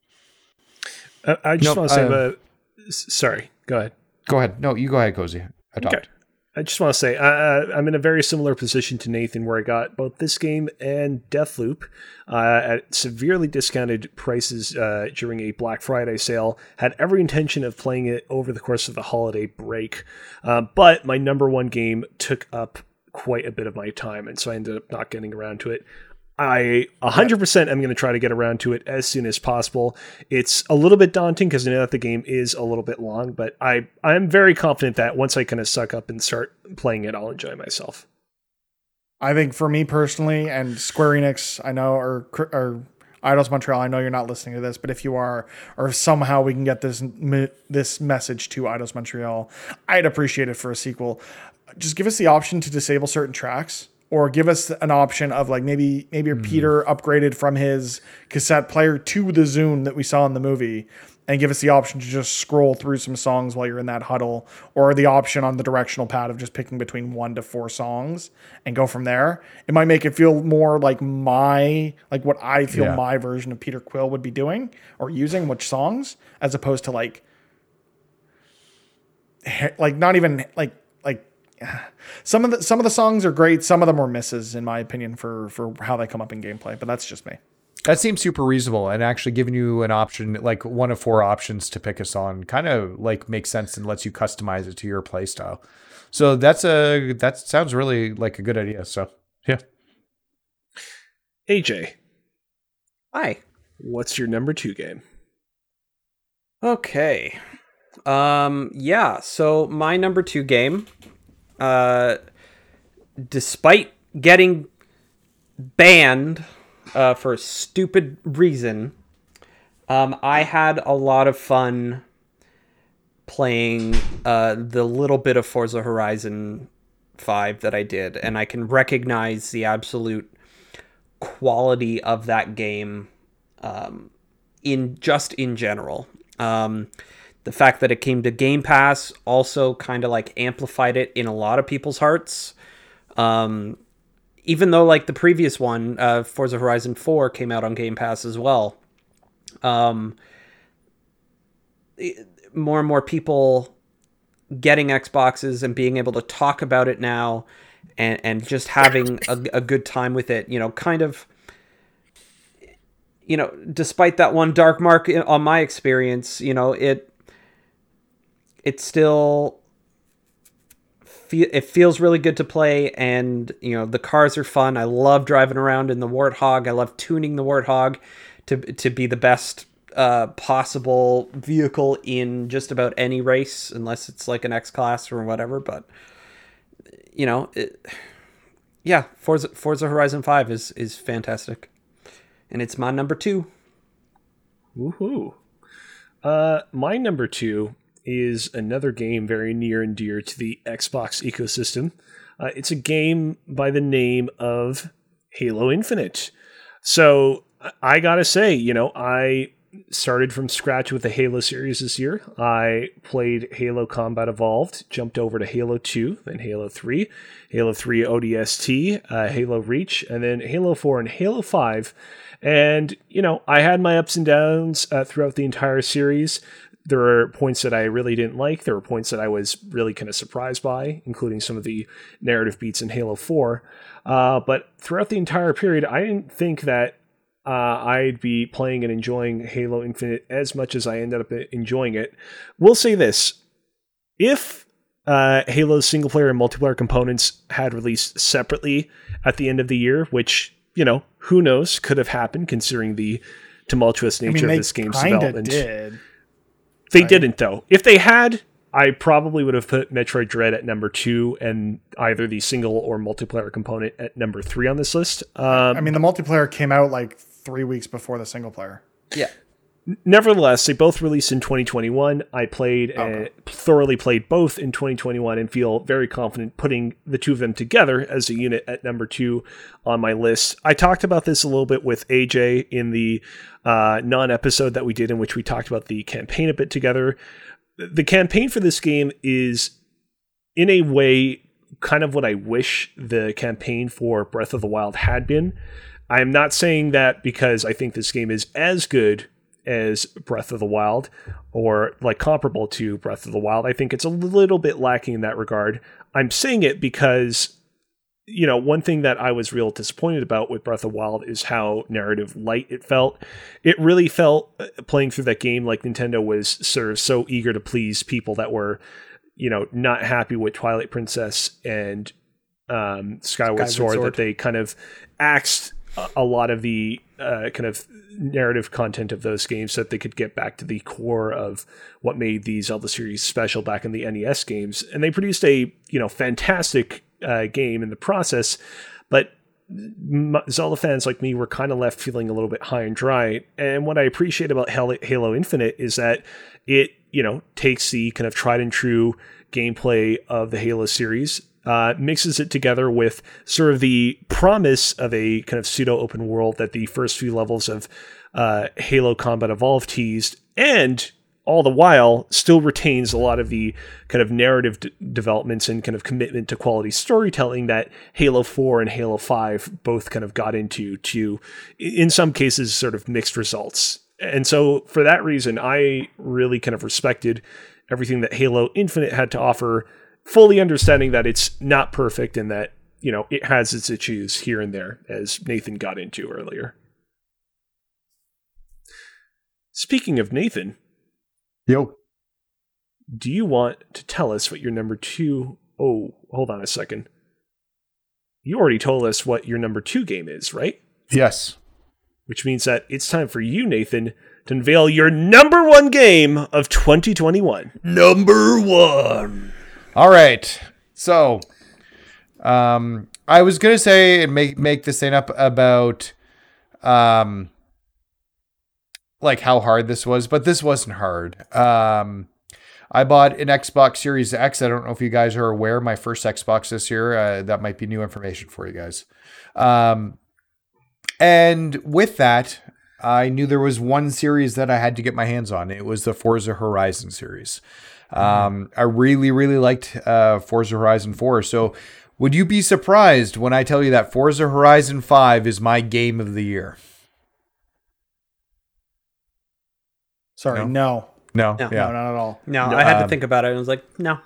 I, I just Nope, want to say, uh, but sorry, go ahead. Go ahead. No, you go ahead, Cozy. I. Okay. I just want to say I'm in a very similar position to Nathan, where I got both this game and Deathloop uh, at severely discounted prices uh, during a Black Friday sale. Had every intention of playing it over the course of the holiday break, uh, but my number one game took up quite a bit of my time, and so I ended up not getting around to it. I 100% am going to try to get around to it as soon as possible. It's a little bit daunting because I know that the game is a little bit long, but I I'm very confident that once I kind of suck up and start playing it, I'll enjoy myself. I think for me personally, and Square Enix, I know, or or Eidos Montreal, I know you're not listening to this, but if you are, or somehow we can get this this message to Eidos Montreal, I'd appreciate it for a sequel. Just give us the option to disable certain tracks, or give us an option of like maybe maybe mm-hmm. Peter upgraded from his cassette player to the Zune that we saw in the movie. And give us the option to just scroll through some songs while you're in that huddle, or the option on the directional pad of just picking between one to four songs and go from there. It might make it feel more like my, like what I feel Yeah. my version of Peter Quill would be doing or using, which songs, as opposed to like, like not even like some of the some of the songs are great. Some of them were misses, in my opinion, for for how they come up in gameplay. But that's just me. That seems super reasonable and actually giving you an option, like one of four options to pick a song, kind of like makes sense and lets you customize it to your playstyle. So that's a that sounds really like a good idea. So yeah, AJ, Hi. what's your number two game? Okay. Um yeah, so my number 2 game uh despite getting banned uh for a stupid reason, um I had a lot of fun playing uh the little bit of Forza Horizon 5 that I did and I can recognize the absolute quality of that game um in just in general. Um, the fact that it came to Game Pass also kind of like amplified it in a lot of people's hearts. Um, even though like the previous one, uh, Forza Horizon 4 came out on Game Pass as well. Um, it- more and more people getting Xboxes and being able to talk about it now and, and just having a, a good time with it, you know, kind of you know, despite that one dark mark on my experience, you know, it it still it feels really good to play and you know the cars are fun. I love driving around in the warthog. I love tuning the warthog to to be the best uh, possible vehicle in just about any race unless it's like an x class or whatever but you know it, yeah forza forza horizon 5 is is fantastic. And it's my number two. Woohoo! Uh, my number two is another game very near and dear to the Xbox ecosystem. Uh, it's a game by the name of Halo Infinite. So I- gotta say, you know, I started from scratch with the Halo series this year. I played Halo Combat Evolved, jumped over to Halo 2, then Halo 3, Halo 3 ODST, uh, Halo Reach, and then Halo 4 and Halo 5. And, you know, I had my ups and downs uh, throughout the entire series. There were points that I really didn't like. There were points that I was really kind of surprised by, including some of the narrative beats in Halo 4. Uh, but throughout the entire period, I didn't think that uh, I'd be playing and enjoying Halo Infinite as much as I ended up enjoying it. We'll say this if uh, Halo's single player and multiplayer components had released separately at the end of the year, which, you know, who knows, could have happened considering the tumultuous I nature mean, of this game's development. did. They didn't, though. If they had, I probably would have put Metroid Dread at number two and either the single or multiplayer component at number three on this list. Um, I mean, the multiplayer came out like three weeks before the single player. yeah nevertheless, they both released in 2021. I played and thoroughly played both in 2021 and feel very confident putting the two of them together as a unit at number two on my list. I talked about this a little bit with AJ in the uh, non episode that we did, in which we talked about the campaign a bit together. The campaign for this game is, in a way, kind of what I wish the campaign for Breath of the Wild had been. I am not saying that because I think this game is as good as Breath of the Wild or like comparable to Breath of the Wild. I think it's a little bit lacking in that regard. I'm saying it because you know, one thing that I was real disappointed about with Breath of the Wild is how narrative light it felt. It really felt uh, playing through that game like Nintendo was sort of so eager to please people that were, you know, not happy with Twilight Princess and um, Skyward, Skyward Sword, Sword. that they kind of axed a, lot of the uh, kind of narrative content of those games so that they could get back to the core of what made the Zelda series special back in the NES games. And they produced a, you know, fantastic uh, game in the process, but Zelda fans like me were kind of left feeling a little bit high and dry. And what I appreciate about Halo Infinite is that it, you know, takes the kind of tried and true gameplay of the Halo series, uh, mixes it together with sort of the promise of a kind of pseudo open world that the first few levels of uh, Halo Combat Evolved teased, and all the while still retains a lot of the kind of narrative d- developments and kind of commitment to quality storytelling that Halo 4 and Halo 5 both kind of got into to in some cases sort of mixed results. And so for that reason I really kind of respected everything that Halo Infinite had to offer, fully understanding that it's not perfect and that, you know, it has its issues here and there as Nathan got into earlier. Speaking of Nathan, Yo. do you want to tell us what your number two oh hold on a second you already told us what your number two game is right Yes. which means that it's time for you nathan to unveil your number one game of 2021 number one All right. So, um, I was gonna say and make make this thing up about, um, like how hard this was, but this wasn't hard. Um, I bought an Xbox Series X. I don't know if you guys are aware. My first Xbox this year. Uh, that might be new information for you guys. Um, and with that, I knew there was one series that I had to get my hands on. It was the Forza Horizon series. Um, I really, really liked uh, Forza Horizon 4. So, would you be surprised when I tell you that Forza Horizon 5 is my game of the year? Sorry, no, No, No. yeah. no, not at all. No, I had to um, think about it. and I was like, no.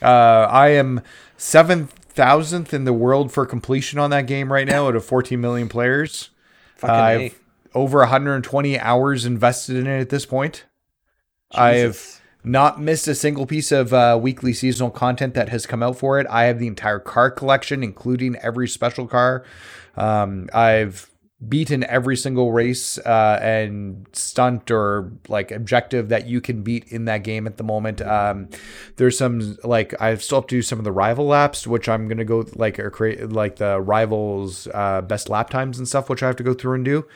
Uh, I am seven thousandth in the world for completion on that game right now, out of 14 million players. Fucking I've A. over 120 hours invested in it at this point. I have Jesus. Not missed a single piece of uh, weekly seasonal content that has come out for it. I have the entire car collection, including every special car. Um, I've beaten every single race uh, and stunt or like objective that you can beat in that game at the moment. Um, there's some like I still have to do some of the rival laps, which I'm gonna go like or create like the rivals uh, best lap times and stuff, which I have to go through and do.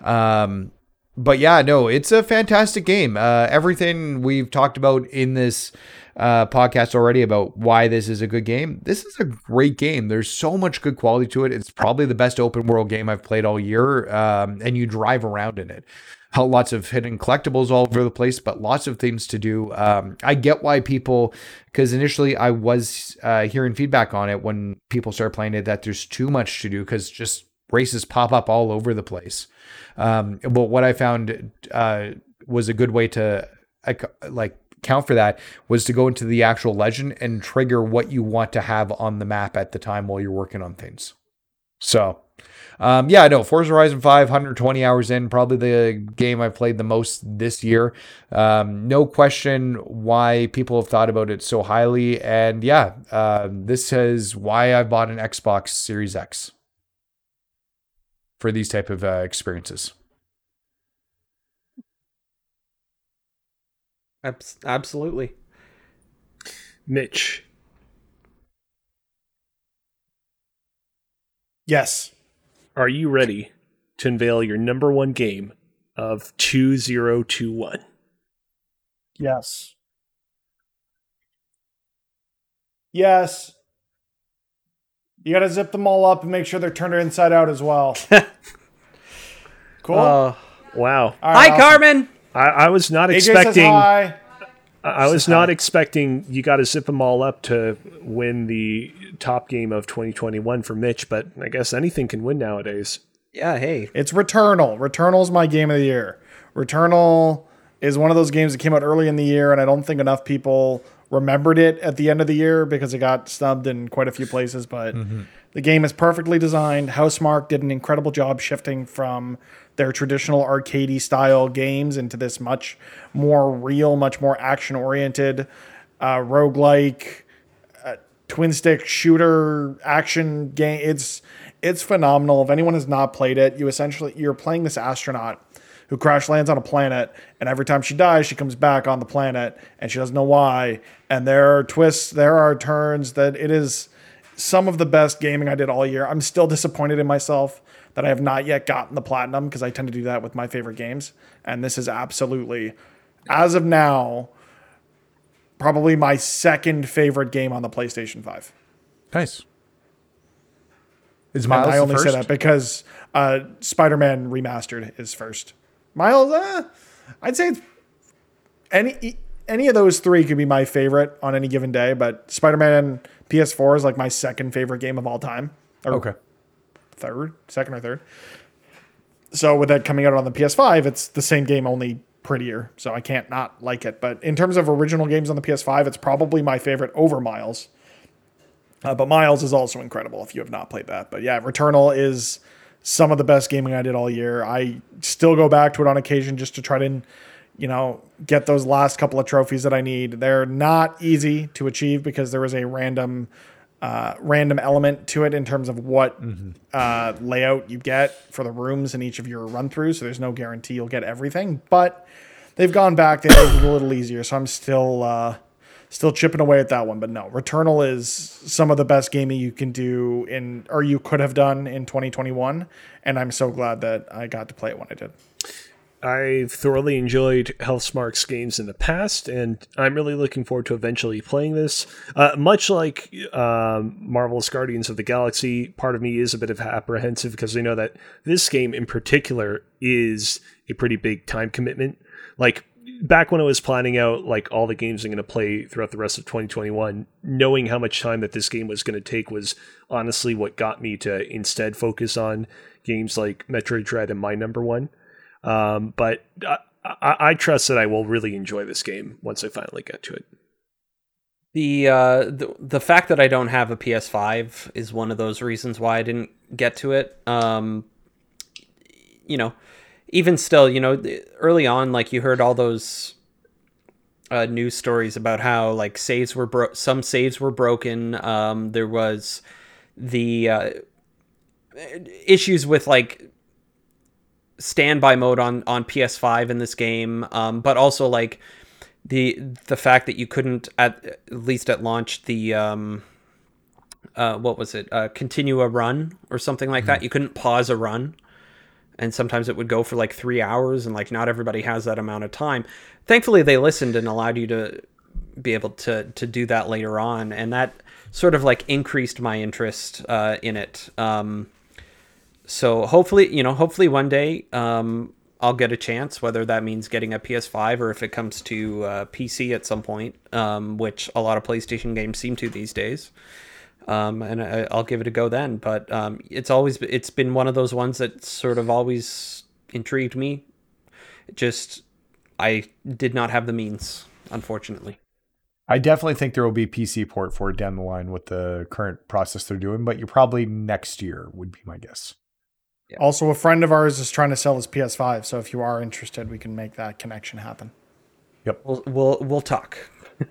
Um, but yeah, no, it's a fantastic game. Uh, everything we've talked about in this uh, podcast already about why this is a good game. This is a great game. There's so much good quality to it. It's probably the best open world game I've played all year. Um, and you drive around in it. Lots of hidden collectibles all over the place, but lots of things to do. Um, I get why people, because initially I was uh, hearing feedback on it when people started playing it that there's too much to do because just races pop up all over the place. Um, but what I found uh, was a good way to like, count for that was to go into the actual legend and trigger what you want to have on the map at the time while you're working on things. So, um, yeah, no, Forza Horizon 5, 120 hours in, probably the game I've played the most this year. Um, no question why people have thought about it so highly. And yeah, uh, this is why I bought an Xbox Series X for these type of uh, experiences. Absolutely. mitch Yes, are you ready to unveil your number one game of 2021. Yes. Yes. You got to zip them all up and make sure they're turned inside out as well. [LAUGHS] cool. Uh, Wow. All hi, awesome. Carmen. I, I was not AJ expecting hi. I was not expecting you got to zip them all up to win the top game of 2021 for Mitch, but I guess anything can win nowadays. Yeah, hey. It's Returnal. Returnal's my game of the year. Returnal is one of those games that came out early in the year, and I don't think enough people remembered it at the end of the year because it got snubbed in quite a few places. But the game is perfectly designed. Housemarque did an incredible job shifting from their traditional arcadey style games into this much more real, much more action oriented, uh, roguelike twin stick shooter action game. It's it's phenomenal. If anyone has not played it, you essentially you're playing this astronaut who crash lands on a planet, and every time she dies, she comes back on the planet, and she doesn't know why. And there are twists, there are turns that it is some of the best gaming I did all year. I'm still disappointed in myself that I have not yet gotten the platinum because I tend to do that with my favorite games, and this is absolutely, as of now, probably my second favorite game on the PlayStation 5. Nice. Is And Miles I only say that because uh, Spider-Man Remastered is first. Miles, uh, I'd say any any of those three could be my favorite on any given day, but Spider-Man PS4 is like my second favorite game of all time. Or Okay. third, second or third. So with that coming out on the PS5, it's the same game, only prettier. So I can't not like it. But in terms of original games on the PS5, it's probably my favorite over Miles. Uh, but Miles is also incredible if you have not played that. But yeah, Returnal is some of the best gaming I did all year. I still go back to it on occasion just to try to, you know, get those last couple of trophies that I need. They're not easy to achieve because there is a random uh, random element to it in terms of what uh, layout you get for the rooms in each of your run throughs. So there's no guarantee you'll get everything, but they've gone back. They made it a little easier. So I'm still uh, still chipping away at that one. But no, Returnal is some of the best gaming you can do in or you could have done in 2021, and I'm so glad that I got to play it when I did. I've thoroughly enjoyed Housemarque's games in the past, and I'm really looking forward to eventually playing this. Uh, much like um, Marvel's Guardians of the Galaxy, part of me is a bit of apprehensive because I know that this game in particular is a pretty big time commitment. Like back when I was planning out like all the games I'm going to play throughout the rest of 2021, knowing how much time that this game was going to take was honestly what got me to instead focus on games like Metroid Dread and my number one. Um, but I, I, trust that I will really enjoy this game once I finally get to it. The uh the, the fact that I don't have a PS5 is one of those reasons why I didn't get to it. Um you know, even still, you know, early on like you heard all those uh, news stories about how like saves were bro- some saves were broken. Um, there was the uh, issues with like standby mode on on PS5 in this game, um, but also like the the fact that you couldn't at, at least at launch the um, uh, what was it uh, continue a run or something like that. You couldn't pause a run. And sometimes it would go for like three hours and like not everybody has that amount of time. Thankfully they listened and allowed you to be able to to do that later on. And that sort of like increased my interest uh, in it. Um, so hopefully you know hopefully one day um, i'll get a chance whether that means getting a ps5 or if it comes to uh, pc at some point um, which a lot of playstation games seem to these days um, and I, I'll give it a go then. But um, it's always it's been one of those ones that sort of always intrigued me. Just I did not have the means, unfortunately. I definitely think there will be PC port for it down the line with the current process they're doing, but you're probably next year would be my guess. Also, a friend of ours is trying to sell his PS5, so if you are interested, we can make that connection happen. We'll we'll we'll talk.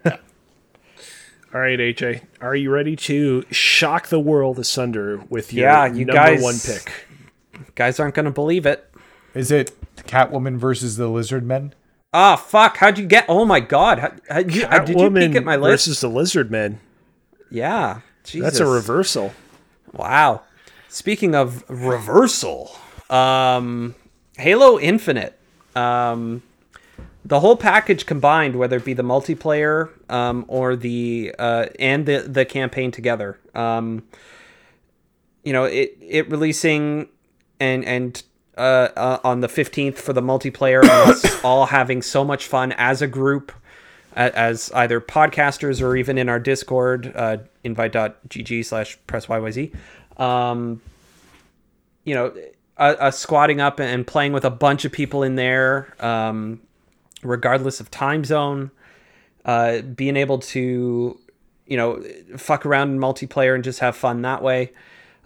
[LAUGHS] All right, AJ, are you ready to shock the world asunder with your Yeah, you number guys- one pick? Guys aren't gonna believe it. Is it Catwoman versus the Lizard Men? Ah, fuck! How'd you get? Oh my god! How, how, did you peek Catwoman at my list? versus the Lizard Man. yeah, Jesus. That's a reversal. Wow. Speaking of reversal, um, Halo Infinite Um, the whole package combined, whether it be the multiplayer um, or the uh, and the the campaign together, um, you know, it it releasing and and uh, uh, on the fifteenth for the multiplayer, us [COUGHS] all having so much fun as a group, a- as either podcasters or even in our Discord, uh, invite.gg slash press yyz. Um, you know, uh, squatting up and playing with a bunch of people in there, um, regardless of time zone, uh, being able to, you know, fuck around in multiplayer and just have fun that way.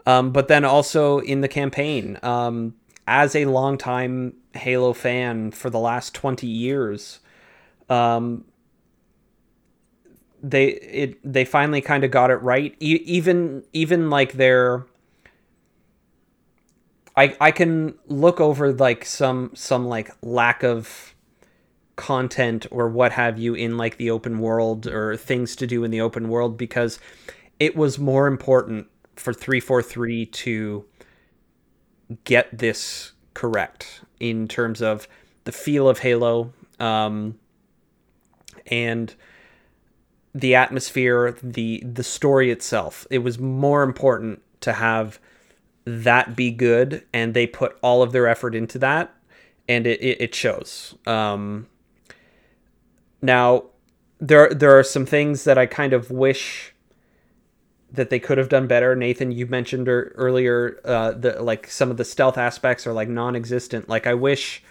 Um, but then also in the campaign, um, as a longtime Halo fan for the last 20 years, um, they it they finally kind of got it right. E- even even like their I I can look over like some some like lack of content or what have you in like the open world or things to do in the open world because it was more important for 343 to get this correct in terms of the feel of Halo um, and the atmosphere, the the story itself. It was more important to have that be good, and they put all of their effort into that, and it it, it shows. Um, now, there there are some things that I kind of wish that they could have done better. Nathan, you mentioned er, earlier uh, the like some of the stealth aspects are like non-existent. Like I wish.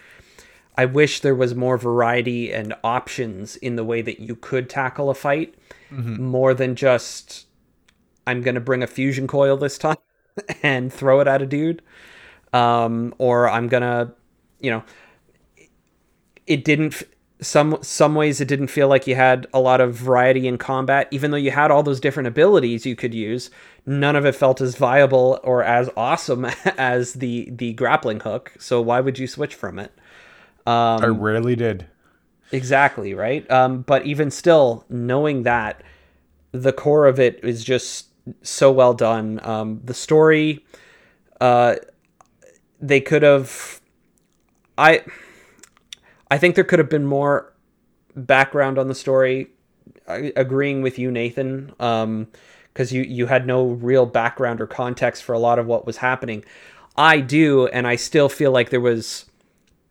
I wish there was more variety and options in the way that you could tackle a fight more than just I'm going to bring a fusion coil this time [LAUGHS] and throw it at a dude. Um, or I'm going to, you know, it didn't some some ways it didn't feel like you had a lot of variety in combat. Even though you had all those different abilities you could use none of it felt as viable or as awesome [LAUGHS] as the the grappling hook. So why would you switch from it I rarely did. Exactly, right? Um, but even still, knowing that the core of it is just so well done. Um, the story, uh, they could have. I, I think there could have been more background on the story. I, agreeing with you, Nathan, because you you had no real background or context for a lot of what was happening. I do, and I still feel like there was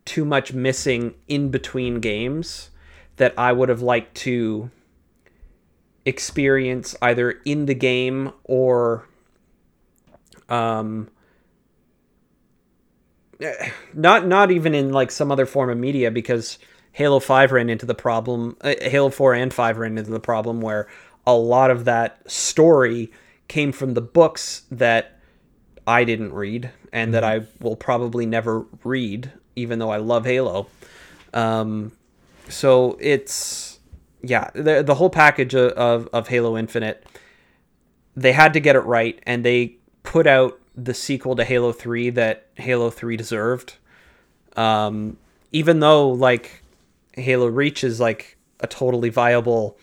too much missing in between games that I would have liked to experience either in the game or um [SIGHS] not not even in like some other form of media because Halo 5 ran into the problem uh, Halo 4 and 5 ran into the problem where a lot of that story came from the books that I didn't read and that I will probably never read even though I love Halo. Um so it's yeah, the the whole package of, of, Halo Infinite they had to get it right and they put out the sequel to Halo 3 that Halo 3 deserved. Um, even though like Halo Reach is like a totally viable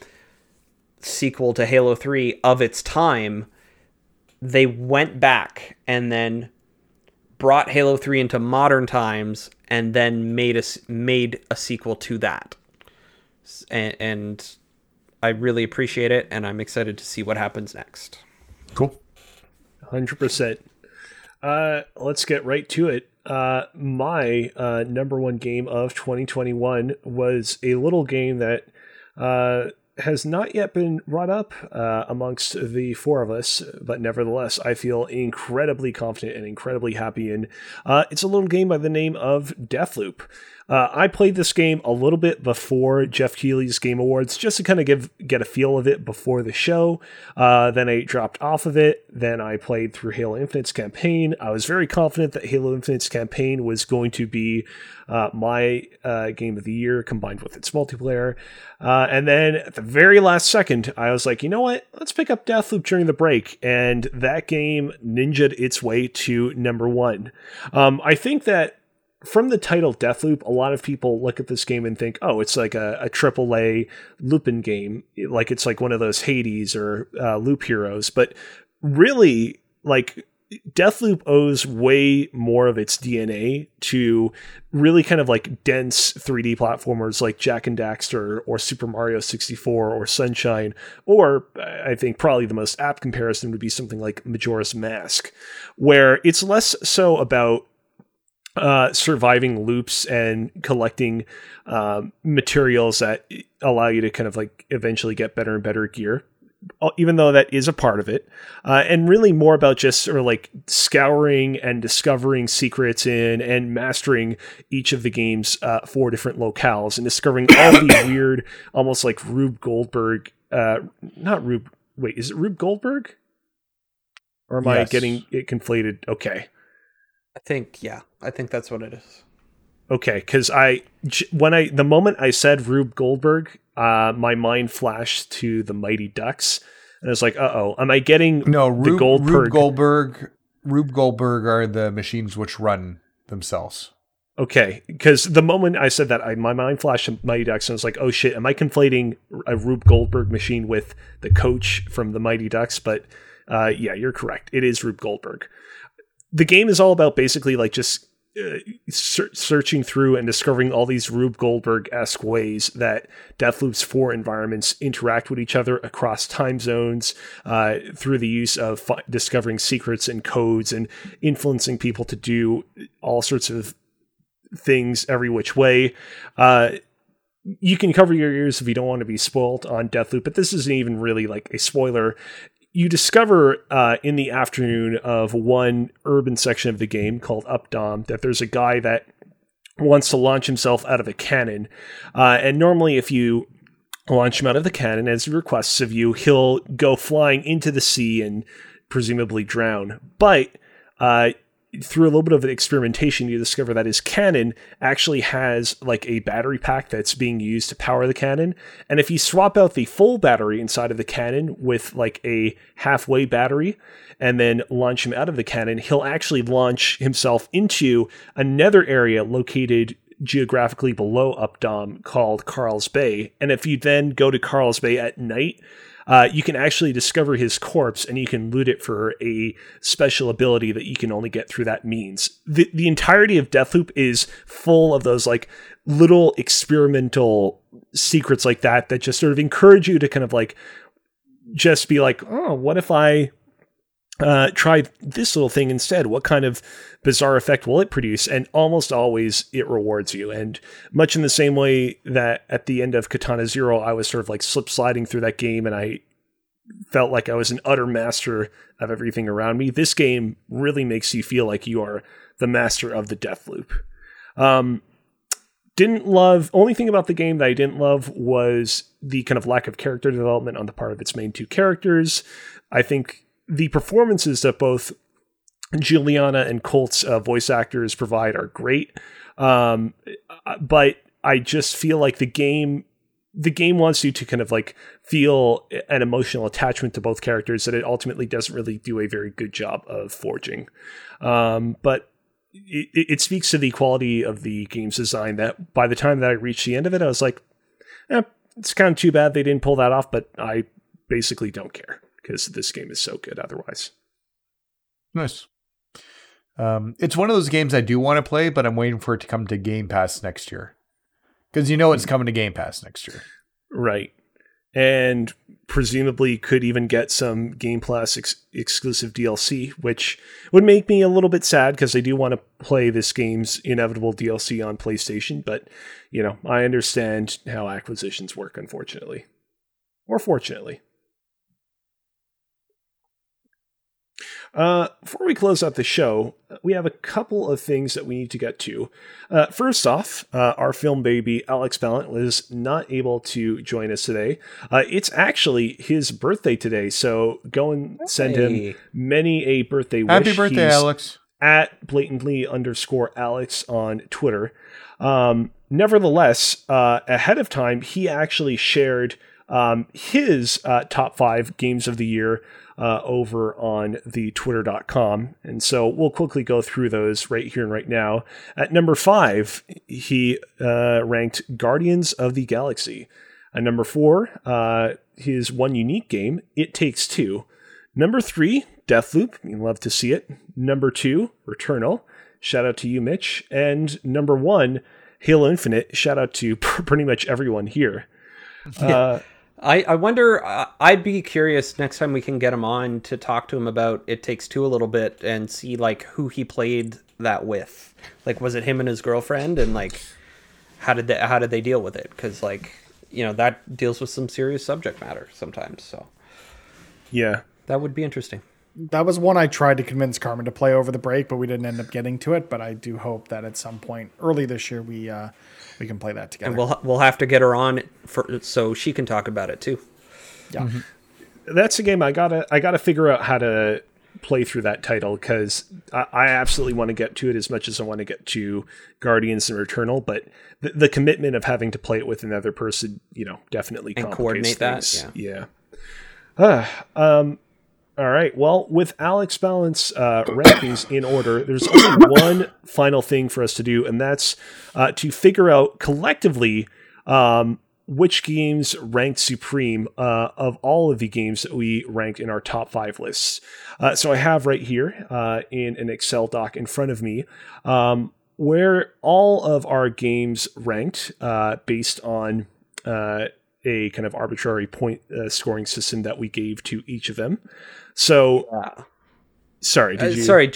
sequel to Halo 3 of its time, they went back and then brought Halo 3 into modern times and then made a, s- made a sequel to that. And, and I really appreciate it and I'm excited to see what happens next. Cool. Hundred percent. Uh, let's get right to it. Uh, my uh, number one game of 2021 was a little game that uh, has not yet been brought up uh, amongst the four of us, but nevertheless, I feel incredibly confident and incredibly happy in. Uh, it's a little game by the name of Deathloop. Uh, I played this game a little bit before Geoff Keighley's Game Awards, just to kind of give get a feel of it before the show. Uh, then I dropped off of it. Then I played through Halo Infinite's campaign. I was very confident that Halo Infinite's campaign was going to be uh, my uh, game of the year, combined with its multiplayer. Uh, and then at the very last second, I was like, you know what? Let's pick up Deathloop during the break, and that game ninjaed its way to number one. Um, I think that from the title Deathloop, a lot of people look at this game and think, oh, it's like a, a AAA Lupin game, like it's like one of those Hades or uh, Loop Heroes. But really, like Deathloop owes way more of its DNA to really kind of like dense 3D platformers like Jak and Daxter or Super Mario 64 or Sunshine, or I think probably the most apt comparison would be something like Majora's Mask, where it's less so about uh, surviving loops and collecting um, materials that allow you to kind of like eventually get better and better gear even though that is a part of it, uh, and really more about just sort of like scouring and discovering secrets in and mastering each of the game's uh, four different locales and discovering all the [COUGHS] weird, almost like Rube Goldberg, uh, not Rube. Wait, is it Rube Goldberg? Or am yes. I getting it conflated? Okay. I think yeah, I think that's what it is. Okay, because I when I the moment I said Rube Goldberg, uh, my mind flashed to the Mighty Ducks, and I was like, "Uh oh, am I getting no Rube, Goldberg? Rube Goldberg? Rube Goldberg are the machines which run themselves." Okay, because the moment I said that, I, my mind flashed to Mighty Ducks, and I was like, "Oh shit, am I conflating a Rube Goldberg machine with the coach from the Mighty Ducks?" But uh, yeah, you're correct. It is Rube Goldberg. The game is all about basically like just uh, searching through and discovering all these Rube Goldberg esque ways that Deathloop's four environments interact with each other across time zones uh, through the use of fi- discovering secrets and codes and influencing people to do all sorts of things every which way. Uh, you can cover your ears if you don't want to be spoiled on Deathloop, but this isn't even really like a spoiler you discover uh, in the afternoon of one urban section of the game called Updaam that there's a guy that wants to launch himself out of a cannon. Uh, and normally, if you launch him out of the cannon, as he requests of you, he'll go flying into the sea and presumably drown. But uh, through a little bit of experimentation, you discover that his cannon actually has like a battery pack that's being used to power the cannon. And if you swap out the full battery inside of the cannon with like a halfway battery and then launch him out of the cannon, he'll actually launch himself into another area located geographically below Updaam called Karl's Bay. And if you then go to Karl's Bay at night, uh, you can actually discover his corpse and you can loot it for a special ability that you can only get through that means. The, the entirety of Deathloop is full of those like little experimental secrets like that that just sort of encourage you to kind of like just be like, oh, what if I uh, try this little thing instead? What kind of bizarre effect will it produce? And almost always it rewards you. And much in the same way that at the end of Katana Zero, I was sort of like slip sliding through that game and I felt like I was an utter master of everything around me. This game really makes you feel like you are the master of the death loop. Um, didn't love only thing about the game that I didn't love was the kind of lack of character development on the part of its main two characters. I think the performances that both Julianna and Colt's uh, voice actors provide are great, um, but I just feel like the game the game wants you to kind of like feel an emotional attachment to both characters that it ultimately doesn't really do a very good job of forging. Um, but it, it, speaks to the quality of the game's design that by the time that I reached the end of it, I was like, eh, it's kind of too bad they didn't pull that off, but I basically don't care because this game is so good otherwise. Nice. Um, it's one of those games I do want to play, but I'm waiting for it to come to Game Pass next year because you know it's coming to Game Pass next year, right? And presumably could even get some Game Pass ex- exclusive DLC, which would make me a little bit sad because I do want to play this game's inevitable DLC on PlayStation. But you know, I understand how acquisitions work, unfortunately, or fortunately. Uh, before we close out the show, we have a couple of things that we need to get to. Uh, first off, uh, our film baby Alex Ballant was not able to join us today. Uh, it's actually his birthday today, so go and send him many a birthday wish. Happy birthday, He's Alex! At blatantly underscore Alex on Twitter. Um, nevertheless, uh, ahead of time, he actually shared um, his uh, top five games of the year uh, over on the twitter.com. And so we'll quickly go through those right here and right now. At number five, he uh, ranked Guardians of the Galaxy. At number four, uh, his one unique game, It Takes Two. Number three, Deathloop. You love to see it. Number two, Returnal. Shout out to you, Mitch. And number one, Halo Infinite. Shout out to [LAUGHS] pretty much everyone here. Uh, I, I wonder. Uh, I'd be curious next time we can get him on to talk to him about It Takes Two a little bit and see like who he played that with. Like, was it him and his girlfriend? And like, how did they how did they deal with it? Because like, you know, that deals with some serious subject matter sometimes. So yeah. that would be interesting. That was one I tried to convince Carmen to play over the break, but we didn't end up getting to it. But I do hope that at some point early this year we uh, we can play that together. And we'll we'll have to get her on for so she can talk about it too. yeah. that's a game I gotta I gotta figure out how to play through that title because I, I absolutely want to get to it as much as I want to get to Guardians and Returnal, but the, the commitment of having to play it with another person, you know, definitely And complicates coordinate that, things. Yeah. Ah, um. All right. Well, with Alex Balance uh, rankings in order, there's only one final thing for us to do, and that's uh, to figure out collectively um, which games ranked supreme uh, of all of the games that we ranked in our top five lists. Uh, so I have right here uh, in an Excel doc in front of me um, where all of our games ranked uh, based on uh, a kind of arbitrary point uh, scoring system that we gave to each of them. So, sorry, Uh, you? sorry,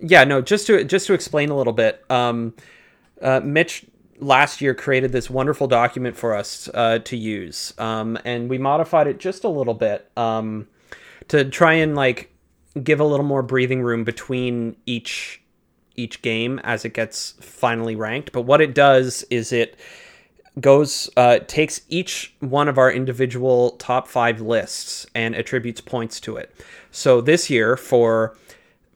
yeah, no, just to just to explain a little bit. Um, uh, Mitch last year created this wonderful document for us uh, to use, um, and we modified it just a little bit um, to try and like give a little more breathing room between each each game as it gets finally ranked. But what it does is it goes uh, takes each one of our individual top five lists and attributes points to it. So this year for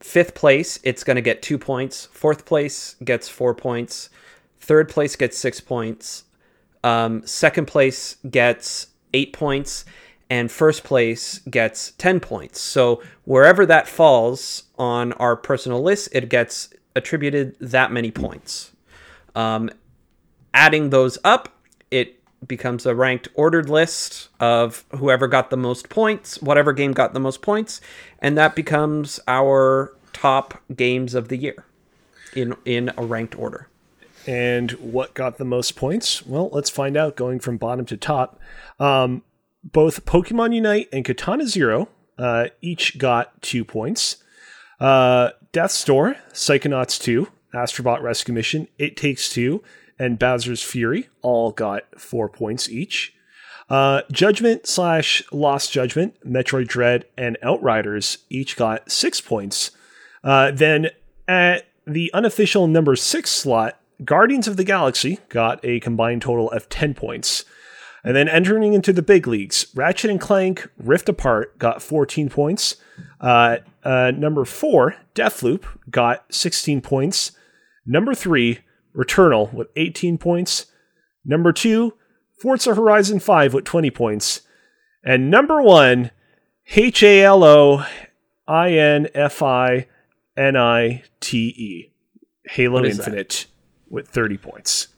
fifth place, it's going to get two points. Fourth place gets four points. Third place gets six points. Um, second place gets eight points. And first place gets 10 points. So wherever that falls on our personal list, it gets attributed that many points. Um, adding those up, it becomes a ranked ordered list of whoever got the most points, whatever game got the most points, and that becomes our top games of the year in in a ranked order. And what got the most points? Well, let's find out going from bottom to top. Um, both Pokemon Unite and Katana Zero uh, each got two points. Uh, Death's Door, Psychonauts 2, Astrobot Rescue Mission, It Takes Two, and Bowser's Fury all got four points each. Uh, Judgment slash Lost Judgment, Metroid Dread, and Outriders each got six points. Uh, then at the unofficial number six slot, Guardians of the Galaxy got a combined total of 10 points. And then entering into the big leagues, Ratchet and Clank Rift Apart got 14 points. Uh, uh, number four, Deathloop, got 16 points. Number three, Returnal with 18 points. Number two, Forza Horizon 5 with 20 points. And number one, H A L O I N F I N I T E, Halo is that? Infinite with 30 points.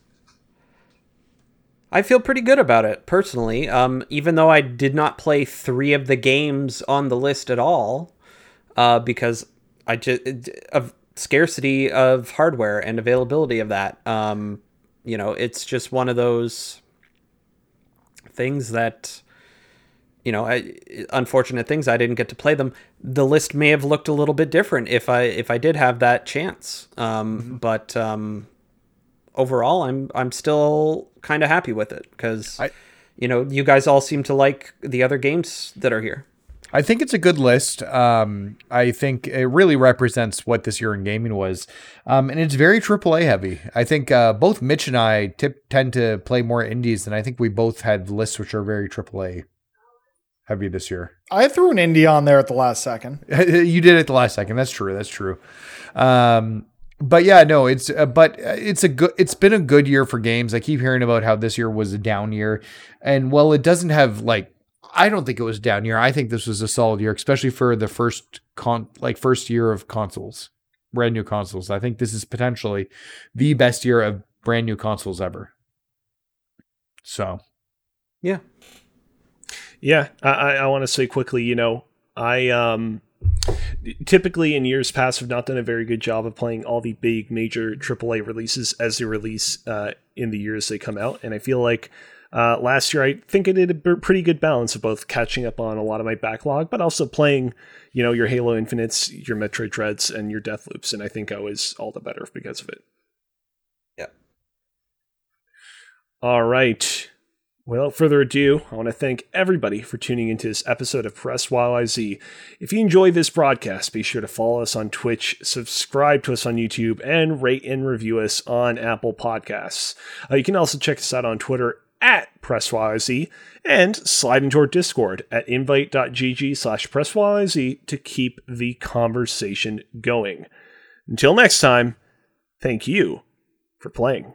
I feel pretty good about it personally. Um, even though I did not play three of the games on the list at all, uh, because I just of scarcity of hardware and availability of that. Um, you know, it's just one of those things that you know, I, unfortunate things I didn't get to play them. The list may have looked a little bit different if I if I did have that chance. Um, But um, overall, I'm I'm still kind of happy with it because you know you guys all seem to like the other games that are here. I think it's a good list. Um, I think it really represents what this year in gaming was, um, and it's very AAA heavy. I think uh, both Mitch and I tip, tend to play more indies, and I think we both had lists which are very AAA heavy this year. I threw an indie on there at the last second. [LAUGHS] you did it the last second. That's true. That's true. Um, but yeah, no, it's uh, but it's a good. It's been a good year for games. I keep hearing about how this year was a down year, and well, it doesn't have like. I don't think it was down year. I think this was a solid year, especially for the first con like first year of consoles, brand new consoles. I think this is potentially the best year of brand new consoles ever. So Yeah, Yeah, I, I, I want to say quickly, you know, I um, typically in years past have not done a very good job of playing all the big major AAA releases as they release uh, in the years they come out. And I feel like uh, last year, I think I did a pretty good balance of both catching up on a lot of my backlog, but also playing, you know, your Halo Infinites, your Metroid Dreads, and your Death Loops. And I think I was all the better because of it. Yeah. All right. Without further ado, I want to thank everybody for tuning into this episode of Press YYZ. If you enjoy this broadcast, be sure to follow us on Twitch, subscribe to us on YouTube, and rate and review us on Apple Podcasts. Uh, you can also check us out on Twitter at PressYYZ and slide into our Discord at invite.gg slash PressYYZ to keep the conversation going. Until next time, thank you for playing.